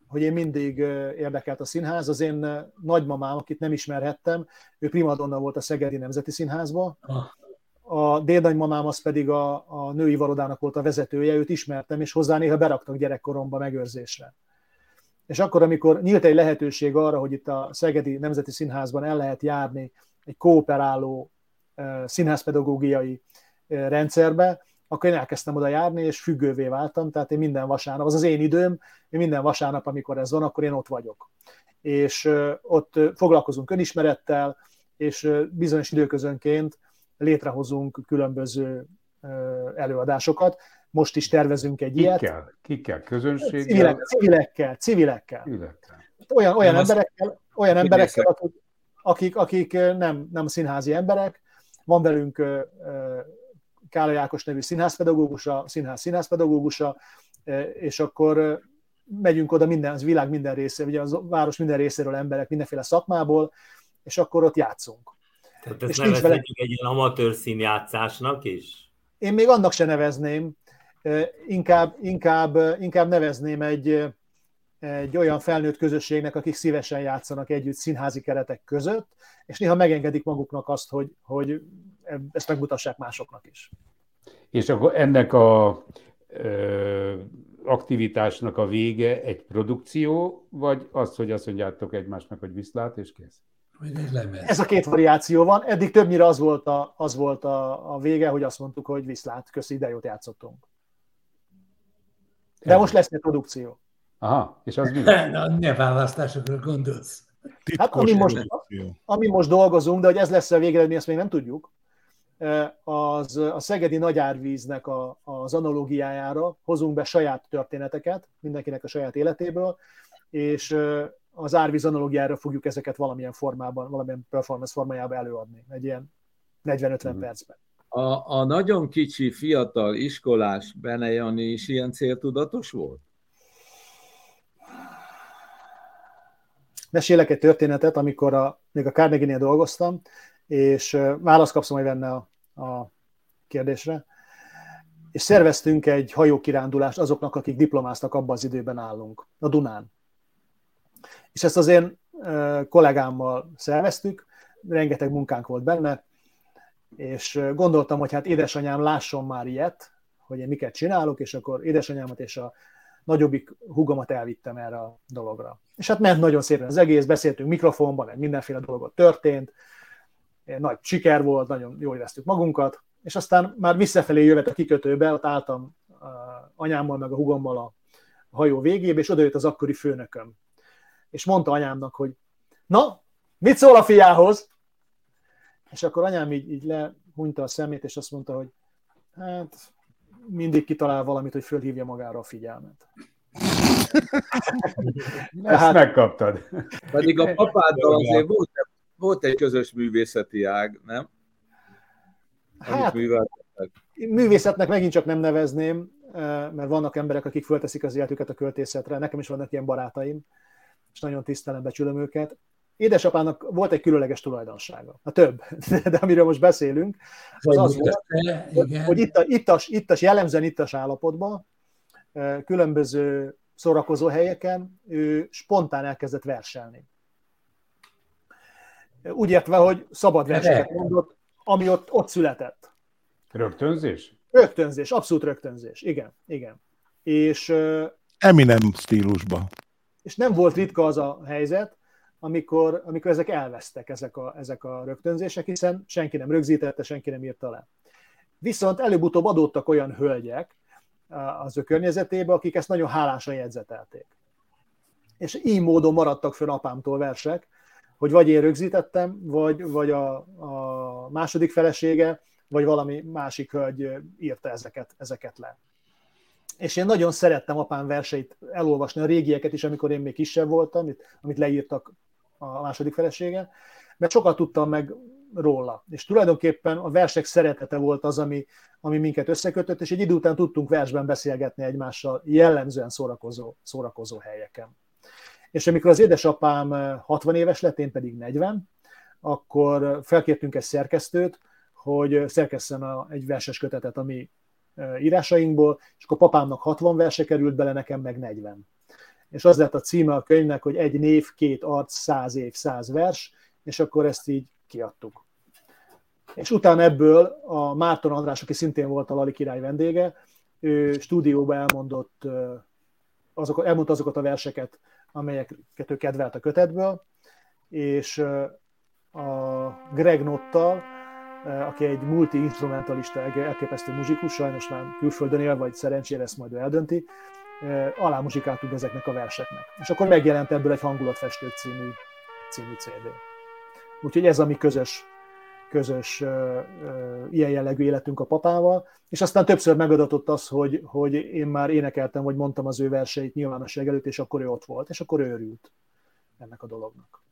E: hogy én mindig eh, érdekelt a színház. Az én nagymamám, akit nem ismerhettem, ő primadonna volt a Szegedi Nemzeti Színházban, a dédnagymamám az pedig a, a női varodának volt a vezetője, őt ismertem, és hozzá néha beraktak gyerekkoromba megőrzésre. És akkor, amikor nyílt egy lehetőség arra, hogy itt a Szegedi Nemzeti Színházban el lehet járni egy kooperáló színházpedagógiai rendszerbe, akkor én elkezdtem oda járni, és függővé váltam, tehát én minden vasárnap, az az én időm, én minden vasárnap, amikor ez van, akkor én ott vagyok. És ott foglalkozunk önismerettel, és bizonyos időközönként létrehozunk különböző előadásokat. Most is tervezünk egy ilyet.
F: Kikkel? Kikkel? Közönséggel?
E: Civilek, civilekkel, civilekkel.
F: Civilekkel.
E: Olyan, olyan
H: Nem, azt-
E: emberekkel, olyan
H: Hogy
E: emberekkel akik, akik, akik nem, nem színházi emberek. Van velünk ö, ö, Károly Ákos nevű színházpedagógusa, színház színházpedagógusa, és akkor megyünk oda minden, az világ minden része, ugye az város minden részéről emberek, mindenféle szakmából, és akkor ott játszunk.
G: Tehát
E: És
G: ezt
E: nincs vele-
G: nevezhetjük egy ilyen amatőr színjátszásnak is?
E: Én még annak se nevezném, inkább, inkább, inkább nevezném egy, egy olyan felnőtt közösségnek, akik szívesen játszanak együtt színházi keretek között, és néha megengedik maguknak azt, hogy, hogy ezt megmutassák másoknak is.
F: És akkor ennek a ö, aktivitásnak a vége egy produkció, vagy az, hogy azt mondjátok egymásnak, hogy viszlát, és kész?
E: Ez a két variáció van. Eddig többnyire az volt a, az volt a, a vége, hogy azt mondtuk, hogy viszlát, köszi, de jót játszottunk. De most lesz egy produkció.
F: Aha, és az mi?
D: Na, ne választásokra gondolsz.
E: Hát ami most, ami most dolgozunk, de hogy ez lesz a végeredmény, ezt még nem tudjuk, az a Szegedi Nagyárvíznek a, az analógiájára hozunk be saját történeteket, mindenkinek a saját életéből, és az árvíz analógiára fogjuk ezeket valamilyen formában, valamilyen performance formájában előadni, egy ilyen 40-50
F: Mhm.
E: percben.
H: A, a nagyon kicsi, fiatal iskolás Bene Jani is ilyen céltudatos volt?
E: Mesélek egy történetet, amikor a, még a Carnegie-nél dolgoztam, és választ kapsz majd benne a, a kérdésre. És szerveztünk egy hajókirándulást azoknak, akik diplomáztak abban az időben állunk, a Dunán. És ezt az én kollégámmal szerveztük, rengeteg munkánk volt benne, és gondoltam, hogy hát édesanyám lásson már ilyet, hogy én miket csinálok, és akkor édesanyámat és a nagyobbik húgomat elvittem erre a dologra. És hát ment nagyon szépen az egész, beszéltünk mikrofonban, meg mindenféle dolgot történt, nagy siker volt, nagyon jól éreztük magunkat, és aztán már visszafelé jövet a kikötőbe, ott álltam anyámmal, meg a hugommal a hajó végébe, és odajött az akkori főnököm. És mondta anyámnak, hogy na, mit szól a fiához? És akkor anyám így, így lehunyta a szemét, és azt mondta, hogy hát mindig kitalál valamit, hogy fölhívja magára a figyelmet.
F: Ezt
E: Hát-
F: megkaptad.
H: Pedig a papáddal azért volt, volt egy közös művészeti ág, nem?
E: Hát, művészetnek megint csak nem nevezném, eh, mert vannak emberek, akik fölteszik az életüket a költészetre. Nekem is vannak ilyen barátaim, és nagyon tisztelem, becsülöm őket. Édesapának volt egy különleges tulajdonsága. A több, de amiről most beszélünk, az az volt,
D: Te,
E: hogy,
D: igen.
E: hogy itt a, ittas, ittas, jellemzően ittas állapotban, eh, különböző szórakozó helyeken ő spontán elkezdett verselni. Úgy értve, hogy szabad verseket mondott, ami ott, ott született.
F: Rögtönzés?
E: Rögtönzés, abszolút rögtönzés, igen, igen. És, ö,
C: Eminem stílusban.
E: És nem volt ritka az a helyzet, amikor, amikor ezek elvesztek, ezek a, ezek a rögtönzések, hiszen senki nem rögzítette, senki nem írta le. Viszont előbb-utóbb adódtak olyan hölgyek az ő környezetébe, akik ezt nagyon hálásan jegyzetelték. És így módon maradtak föl apámtól versek, hogy vagy én rögzítettem, vagy, vagy a, a második felesége, vagy valami másik hölgy írta ezeket, ezeket le. És én nagyon szerettem apám verseit elolvasni, a régieket is, amikor én még kisebb voltam, amit, amit leírtak a második felesége, mert sokat tudtam meg róla. És tulajdonképpen a versek szeretete volt az, ami, ami minket összekötött, és egy idő után tudtunk versben beszélgetni egymással jellemzően szórakozó, szórakozó helyeken. És amikor az édesapám 60 éves lett, én pedig 40, akkor felkértünk egy szerkesztőt, hogy szerkesszen a, egy verses kötetet a mi írásainkból, és akkor papámnak 60 verse került bele, nekem meg 40. És az lett a címe a könyvnek, hogy egy név, két arc, száz év, száz vers, és akkor ezt így kiadtuk. És utána ebből a Márton András, aki szintén volt a Lali király vendége, ő stúdióba elmondott, azokat, elmondta azokat a verseket, amelyeket ő kedvelt a kötetből, és a Greg Nottal, aki egy multi-instrumentalista, elképesztő muzsikus, sajnos már külföldön él, vagy szerencsére ezt majd eldönti, alá muzsikáltunk ezeknek a verseknek. És akkor megjelent ebből egy Hangulatfestők című, című CD. Úgyhogy ez a mi közös, közös uh, uh, ilyen jellegű életünk a papával, és aztán többször megadatott az, hogy, hogy én már énekeltem, vagy mondtam az ő verseit nyilvánosság előtt, és akkor ő ott volt, és akkor ő örült ennek a dolognak.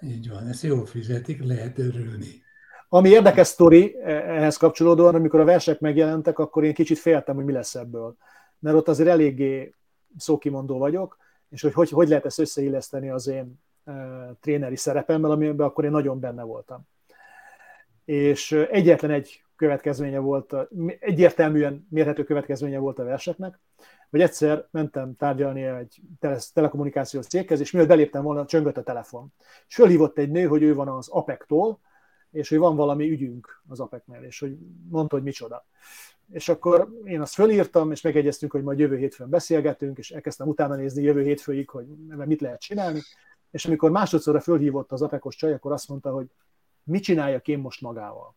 D: Így van, ezt jól fizetik, lehet örülni.
E: Ami érdekes sztori e, ehhez kapcsolódóan, amikor a versek megjelentek, akkor én kicsit féltem, hogy mi lesz ebből. Mert ott azért eléggé szókimondó vagyok, és hogy hogy, hogy lehet ezt összeilleszteni az én e, tréneri szerepemmel, amiben akkor én nagyon benne voltam. És egyetlen egy következménye volt, egyértelműen mérhető következménye volt a verseknek, hogy egyszer mentem tárgyalni egy telekommunikációs céghez, és mielőtt beléptem volna, csöngött a telefon. És fölhívott egy nő, hogy ő van az APEC-tól, és hogy van valami ügyünk az APEC-nél, és hogy mondta, hogy micsoda. És akkor én azt fölírtam, és megegyeztünk, hogy majd jövő hétfőn beszélgetünk, és elkezdtem utána nézni jövő hétfőig, hogy mit lehet csinálni. És amikor másodszorra fölhívott az apekos csaj, akkor azt mondta, hogy mit csináljak én most magával.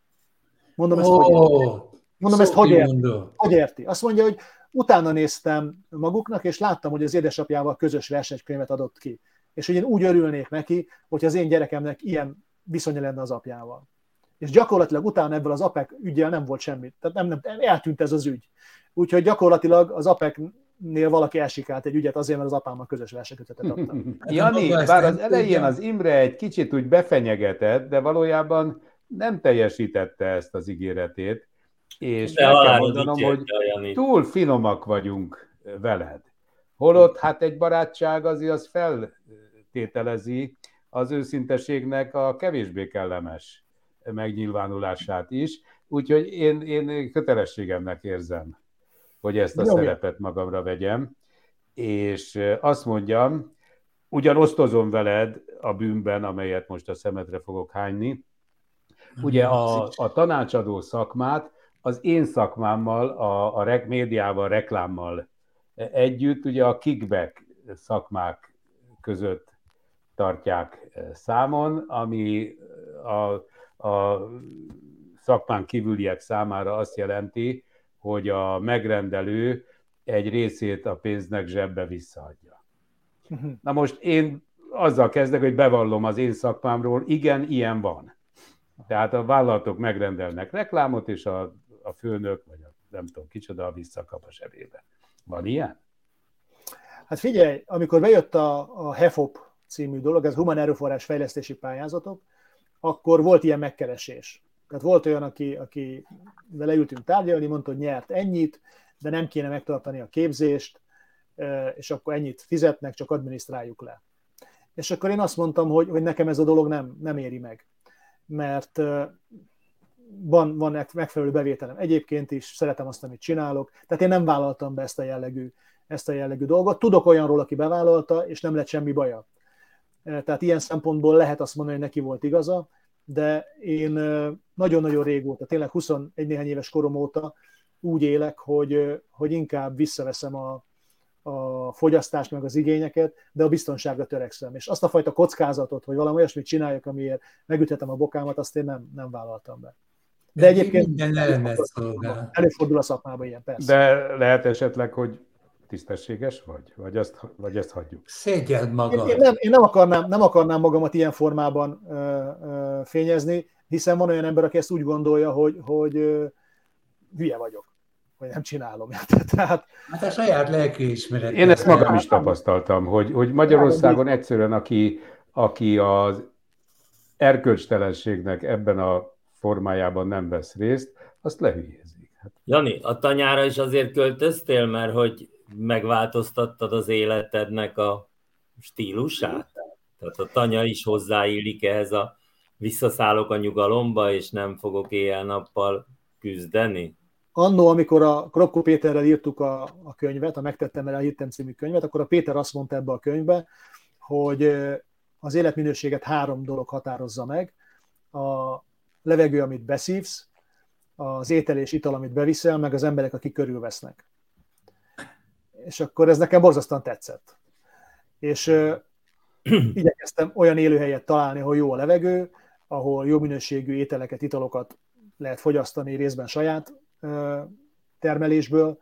E: Mondom, ezt oh, hogy érti? Mondom, ezt hogy érti? hogy érti? Azt mondja, hogy utána néztem maguknak, és láttam, hogy az édesapjával közös versenykönyvet adott ki. És hogy én úgy örülnék neki, hogy az én gyerekemnek ilyen viszonya lenne az apjával. És gyakorlatilag utána ebből az APEC ügyel nem volt semmit. Tehát nem, nem, eltűnt ez az ügy. Úgyhogy gyakorlatilag az APEC nél valaki elsikált egy ügyet azért, mert az apámmal közös versekötetet adtam.
F: Jani, bár az elején az Imre egy kicsit úgy befenyegetett, de valójában nem teljesítette ezt az ígéretét, és de meg kell mondanom, hogy túl finomak vagyunk veled. Holott hát egy barátság azért az feltételezi az őszinteségnek a kevésbé kellemes megnyilvánulását is, úgyhogy én, én kötelességemnek érzem, hogy ezt a Jó, szerepet magamra vegyem, és azt mondjam, ugyan osztozom veled a bűnben, amelyet most a szemetre fogok hányni, ugye a, a tanácsadó szakmát az én szakmámmal, a, a rek, médiával, reklámmal együtt, ugye a kickback szakmák között tartják számon, ami a, a szakmán kívüliek számára azt jelenti, hogy a megrendelő egy részét a pénznek zsebbe visszaadja. Mhm. Na most én azzal kezdek, hogy bevallom az én szakmámról, igen, ilyen van. Tehát a vállalatok megrendelnek reklámot, és a, a főnök, vagy a, nem tudom kicsoda, visszakap a zsebébe. Van ilyen?
E: Hát figyelj, amikor bejött a, a HEFOP című dolog, ez Human Erőforrás Fejlesztési Pályázatok, akkor volt ilyen megkeresés. Tehát volt olyan, aki, aki leültünk tárgyalni, mondta, hogy nyert ennyit, de nem kéne megtartani a képzést, és akkor ennyit fizetnek, csak adminisztráljuk le. És akkor én azt mondtam, hogy, hogy nekem ez a dolog nem, nem éri meg, mert van, van megfelelő bevételem egyébként is, szeretem azt, amit csinálok, tehát én nem vállaltam be ezt a jellegű, ezt a jellegű dolgot. Tudok olyanról, aki bevállalta, és nem lett semmi baja. Tehát ilyen szempontból lehet azt mondani, hogy neki volt igaza, de én nagyon-nagyon régóta, tényleg 21 néhány éves korom óta úgy élek, hogy, hogy inkább visszaveszem a, a fogyasztást, meg az igényeket, de a biztonságra törekszem. És azt a fajta kockázatot, hogy valami olyasmit csináljak, amiért megüthetem a bokámat, azt én nem, nem vállaltam be. De, egyébként
D: minden előfordul,
E: előfordul a szakmában ilyen, persze.
F: De lehet esetleg, hogy tisztességes vagy? Vagy, azt, vagy ezt hagyjuk?
D: Szégyeld
E: Én,
D: magad.
E: én, nem, én nem, akarnám, nem akarnám magamat ilyen formában ö, ö, fényezni, hiszen van olyan ember, aki ezt úgy gondolja, hogy, hogy ö, hülye vagyok, hogy nem csinálom. Tehát,
D: Hát a saját lelkiismeret.
F: Én ezt magam is tapasztaltam, hogy, hogy Magyarországon egyszerűen, aki, aki az erkölcstelenségnek ebben a formájában nem vesz részt, azt lehülyézik. Hát,
G: Jani, a tanyára is azért költöztél, mert hogy megváltoztattad az életednek a stílusát? Tehát a tanya is hozzáillik ehhez a visszaszállok a nyugalomba, és nem fogok éjjel-nappal küzdeni?
E: annó, amikor a Kropko Péterrel írtuk a, a könyvet, a Megtettem el hittem című könyvet, akkor a Péter azt mondta ebbe a könyvbe, hogy az életminőséget három dolog határozza meg. A levegő, amit beszívsz, az étel és ital, amit beviszel, meg az emberek, akik körülvesznek. És akkor ez nekem borzasztóan tetszett. És ö, igyekeztem olyan élőhelyet találni, ahol jó a levegő, ahol jó minőségű ételeket, italokat lehet fogyasztani részben saját ö, termelésből,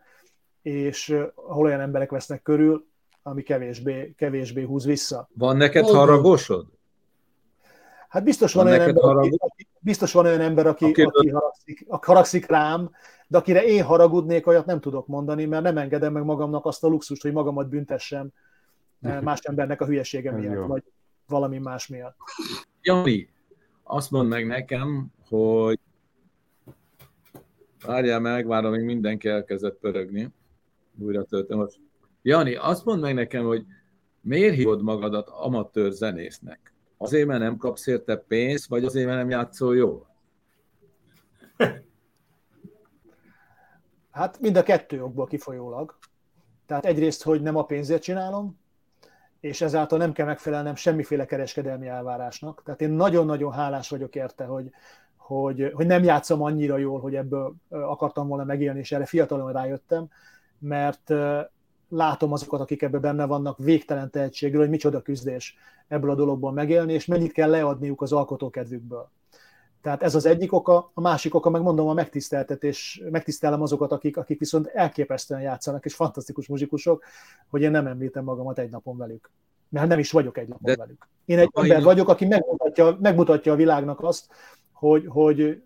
E: és ö, ahol olyan emberek vesznek körül, ami kevésbé, kevésbé húz vissza.
H: Van neked haragosod?
E: Hát biztos van,
H: Van
E: olyan
H: neked
E: ember, aki, biztos van olyan ember, aki,
H: Akiből-
E: aki haragszik, aki haragszik rám, de akire én haragudnék, olyat nem tudok mondani, mert nem engedem meg magamnak azt a luxust, hogy magamat büntessem eh, más embernek a hülyesége miatt, vagy valami más miatt.
H: Jani, azt mondd meg nekem, hogy várjál meg, várom, még mindenki elkezdett pörögni. Újra töltöm most. Jani, azt mondd meg nekem, hogy miért hívod magadat amatőr zenésznek? Azért, mert nem kapsz érte pénzt, vagy azért, mert nem játszol jól?
E: Hát mind a kettő okból kifolyólag. Tehát egyrészt, hogy nem a pénzért csinálom, és ezáltal nem kell megfelelnem semmiféle kereskedelmi elvárásnak. Tehát én nagyon-nagyon hálás vagyok érte, hogy, hogy, hogy nem játszom annyira jól, hogy ebből akartam volna megélni, és erre fiatalon rájöttem, mert látom azokat, akik ebben benne vannak, végtelen tehetségről, hogy micsoda küzdés ebből a dologból megélni, és mennyit kell leadniuk az alkotókedvükből. Tehát ez az egyik oka, a másik oka, meg mondom, a megtiszteltetés, megtisztelem azokat, akik, akik viszont elképesztően játszanak, és fantasztikus muzsikusok, hogy én nem említem magamat egy napon velük. Mert nem is vagyok egy napon
H: De-
E: velük. Én egy ember vagyok, aki megmutatja, megmutatja a világnak azt, hogy, hogy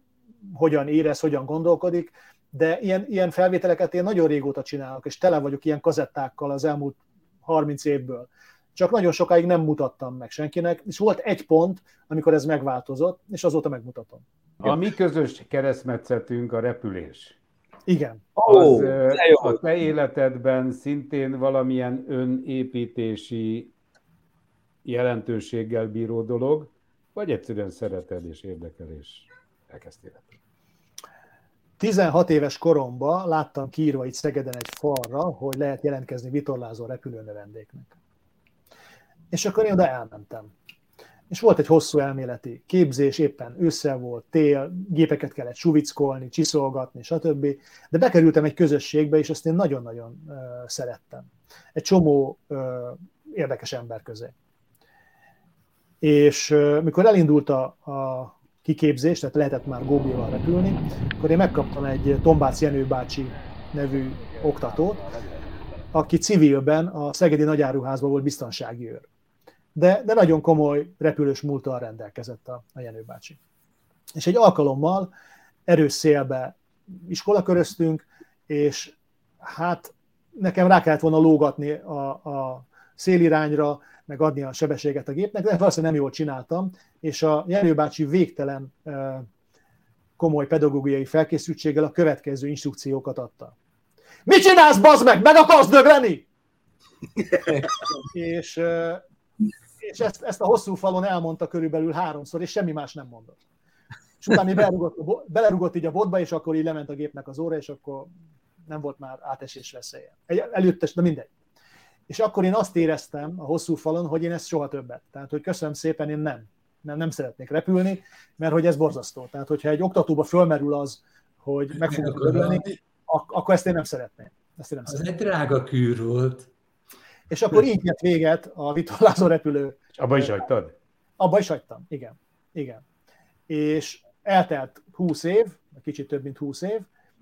E: hogyan érez, hogyan gondolkodik, de ilyen, ilyen felvételeket én nagyon régóta csinálok, és tele vagyok ilyen kazettákkal az elmúlt 30 évből. Csak nagyon sokáig nem mutattam meg senkinek, és volt egy pont, amikor ez megváltozott, és azóta megmutatom.
F: A mi közös keresztmetszetünk a repülés.
E: Igen.
F: Az ö, a te életedben szintén valamilyen önépítési jelentőséggel bíró dolog, vagy egyszerűen szereted és érdekel, és elkezdtél?
E: 16 éves koromban láttam kiírva itt Szegeden egy falra, hogy lehet jelentkezni vitorlázó repülőnövendéknek. És akkor én oda elmentem. És volt egy hosszú elméleti képzés, éppen ősszel volt, tél, gépeket kellett suvickolni, csiszolgatni, stb. De bekerültem egy közösségbe, és ezt én nagyon-nagyon uh, szerettem. Egy csomó uh, érdekes ember közé. És uh, mikor elindult a, a kiképzés, tehát lehetett már Góbival repülni, akkor én megkaptam egy Tombác Jenő bácsi nevű oktatót, aki civilben a Szegedi Nagyáruházban volt biztonsági őr. De, de nagyon komoly repülős múltal rendelkezett a, a Jenő bácsi. És egy alkalommal erős szélbe iskolaköröztünk, és hát nekem rá kellett volna lógatni a, a szélirányra, meg adni a sebességet a gépnek, de valószínűleg nem jól csináltam, és a Jenő bácsi végtelen komoly pedagógiai felkészültséggel a következő instrukciókat adta. Mit csinálsz, bazd meg? Meg akarsz dögleni? és és ezt, ezt a hosszú falon elmondta körülbelül háromszor, és semmi más nem mondott. És utána belerugott, belerugott így a botba, és akkor így lement a gépnek az óra, és akkor nem volt már átesés veszélye. Egy- Előtte, de mindegy. És akkor én azt éreztem a hosszú falon, hogy én ezt soha többet. Tehát, hogy köszönöm szépen, én nem. Nem, nem szeretnék repülni, mert hogy ez borzasztó. Tehát, hogyha egy oktatóba fölmerül az, hogy meg fogok örülni, ak- akkor ezt én nem szeretném. Ezt én nem
D: Az
E: szeretném.
D: egy drága kűr volt.
E: És akkor így jött véget a vitorlázó repülő
F: És abba is hagytad?
E: Abba is hagytam, igen. igen. És eltelt 20 év, kicsit több, mint 20 év,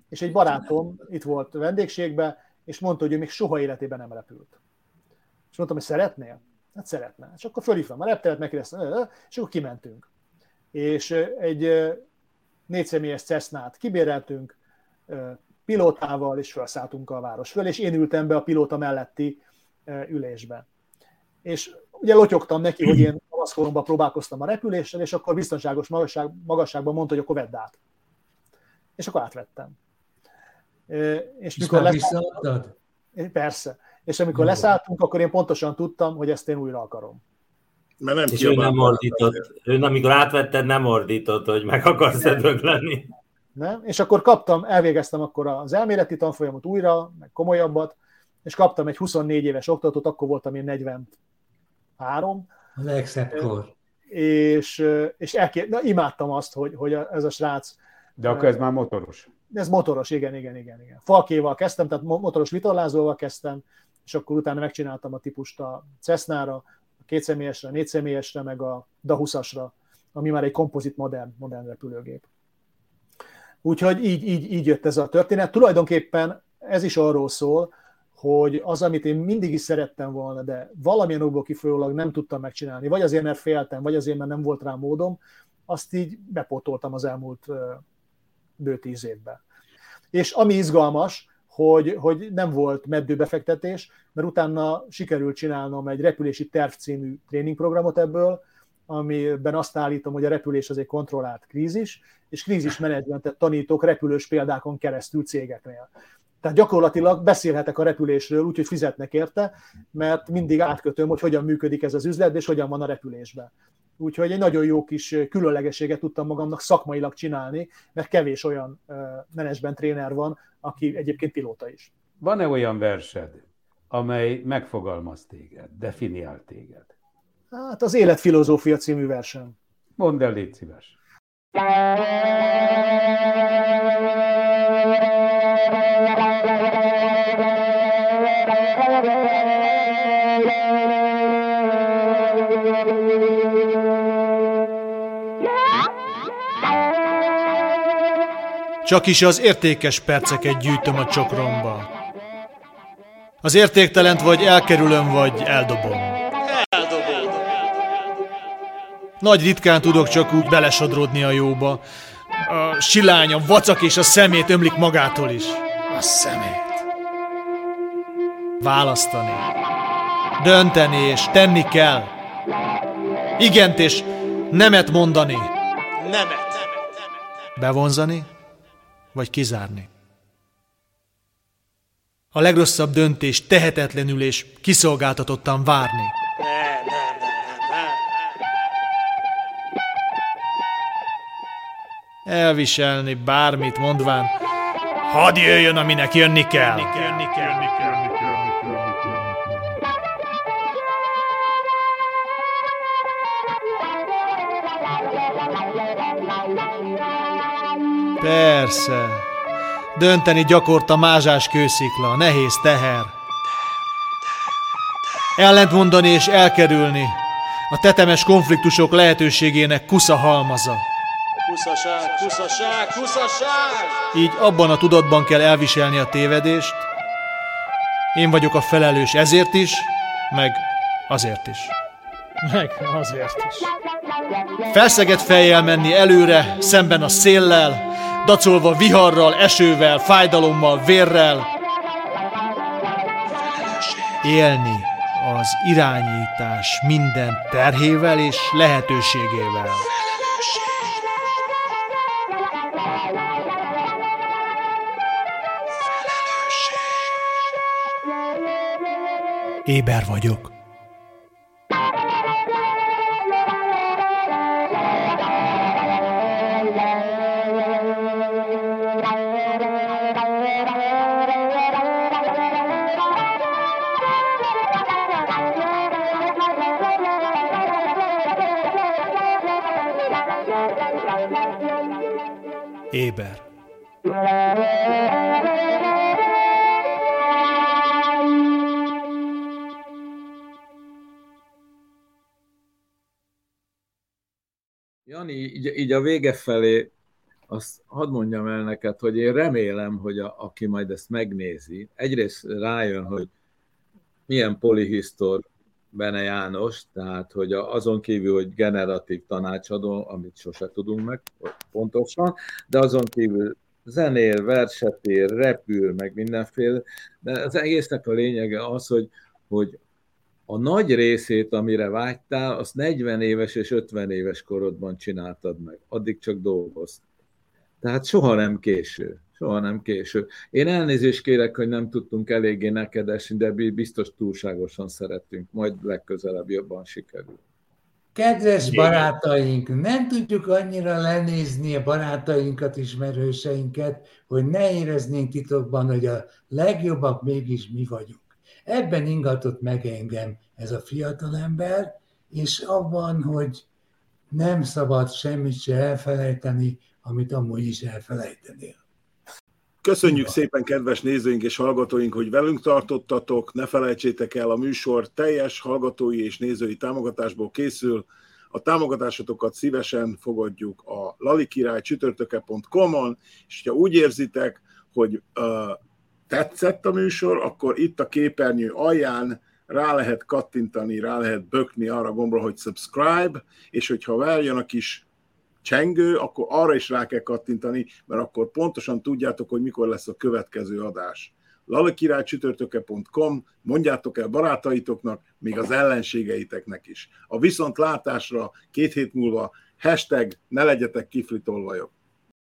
E: és egy barátom itt volt vendégségben, és mondta, hogy ő még soha életében nem repült. És mondtam, hogy szeretnél? Hát szeretne. És akkor fölhívtam a repteret, megkérdeztem, és akkor kimentünk. És egy négyszemélyes Cessnát kibéreltünk, pilótával, és felszálltunk a város föl, és én ültem be a pilóta melletti ülésbe. És ugye lotyogtam neki, hogy én kamaszkoromban próbálkoztam a repüléssel, és akkor biztonságos magasság, magasságban mondta, hogy akkor vedd át. És akkor átvettem. És mikor leszálltad? Persze. És amikor leszálltunk, akkor én pontosan tudtam, hogy ezt én újra akarom.
C: Mert nem
G: És ő nem ordított, ő amikor átvetted, nem ordított, hogy meg akarsz lenni.
E: Nem? És akkor kaptam, elvégeztem akkor az elméleti tanfolyamot újra, meg komolyabbat, és kaptam egy 24 éves oktatót, akkor voltam én 43.
D: A legszebb kor.
E: És, és elké... Na, imádtam azt, hogy, hogy ez a srác...
F: De akkor ez már motoros.
E: Ez motoros, igen, igen, igen. igen. Falkéval kezdtem, tehát motoros vitorlázóval kezdtem, és akkor utána megcsináltam a típust a Cessnára, a kétszemélyesre, a négyszemélyesre, meg a DA20-asra, ami már egy kompozit modern, modern repülőgép. Úgyhogy így, így, így jött ez a történet. Tulajdonképpen ez is arról szól, hogy az, amit én mindig is szerettem volna, de valamilyen okból kifolyólag nem tudtam megcsinálni, vagy azért, mert féltem, vagy azért, mert nem volt rá módom, azt így bepótoltam az elmúlt bő tíz évben. És ami izgalmas, hogy, hogy nem volt meddőbefektetés, mert utána sikerült csinálnom egy repülési terv című tréningprogramot ebből, amiben azt állítom, hogy a repülés az egy kontrollált krízis, és krízismenedzsmentet tanítok repülős példákon keresztül cégeknél. Tehát gyakorlatilag beszélhetek a repülésről, úgyhogy fizetnek érte, mert mindig átkötöm, hogy hogyan működik ez az üzlet, és hogyan van a repülésben. Úgyhogy egy nagyon jó kis különlegességet tudtam magamnak szakmailag csinálni, mert kevés olyan menedzsment tréner van, aki egyébként pilóta is.
F: Van-e olyan versed, amely megfogalmaz téged, definiál téged?
E: Hát az Életfilozófia című versem.
F: Mondd el, légy szíves.
K: Csak is az értékes perceket gyűjtöm a csokromba. Az értéktelent vagy elkerülöm, vagy eldobom. Eldobom. Nagy ritkán tudok csak úgy belesodródni a jóba. A silány, a vacak és a szemét ömlik magától is.
J: A szemét.
K: Választani. Dönteni és tenni kell. Igent és nemet mondani.
B: Nemet.
K: Bevonzani, vagy kizárni. A legrosszabb döntés tehetetlenül és kiszolgáltatottan várni. Elviselni bármit mondván, hadd jöjjön, aminek jönni kell. Jönni kell, jönni kell, jönni kell. Persze. Dönteni gyakorta mázsás kőszikla, nehéz teher. Ellentmondani és elkerülni a tetemes konfliktusok lehetőségének kusza halmaza.
B: Kuszaság, kuszaság, kuszaság!
K: Így abban a tudatban kell elviselni a tévedést. Én vagyok a felelős ezért is, meg azért is. Meg azért is. Felszegett fejjel menni előre, szemben a széllel, dacolva viharral, esővel, fájdalommal, vérrel. Élni az irányítás minden terhével és lehetőségével. Éber vagyok.
H: Így, így a vége felé azt hadd mondjam el neked, hogy én remélem, hogy a, aki majd ezt megnézi, egyrészt rájön, hogy milyen polihisztor Bene János, tehát hogy azon kívül, hogy generatív tanácsadó, amit sose tudunk meg pontosan, de azon kívül zenél, versetér, repül, meg mindenféle, de az egésznek a lényege az, hogy, hogy a nagy részét, amire vágytál, azt 40 éves és 50 éves korodban csináltad meg. Addig csak dolgoztál. Tehát soha nem késő. Soha nem késő. Én elnézést kérek, hogy nem tudtunk eléggé neked esni, de biztos túlságosan szerettünk. Majd legközelebb jobban sikerül.
D: Kedves barátaink, nem tudjuk annyira lenézni a barátainkat, ismerőseinket, hogy ne éreznénk titokban, hogy a legjobbak mégis mi vagyunk. Ebben ingatott meg engem ez a fiatalember, és abban, hogy nem szabad semmit se elfelejteni, amit amúgy is elfelejtenél.
C: Köszönjük szépen, kedves nézőink és hallgatóink, hogy velünk tartottatok. Ne felejtsétek el, a műsor teljes hallgatói és nézői támogatásból készül. A támogatásotokat szívesen fogadjuk a lalikirály.csütörtöke.com-on, és ha úgy érzitek, hogy uh, tetszett a műsor, akkor itt a képernyő alján rá lehet kattintani, rá lehet bökni arra gombra, hogy subscribe, és hogyha várjon a kis csengő, akkor arra is rá kell kattintani, mert akkor pontosan tudjátok, hogy mikor lesz a következő adás. lalakirálycsütörtöke.com, mondjátok el barátaitoknak, még az ellenségeiteknek is. A viszontlátásra két hét múlva hashtag ne legyetek kiflitolvajok.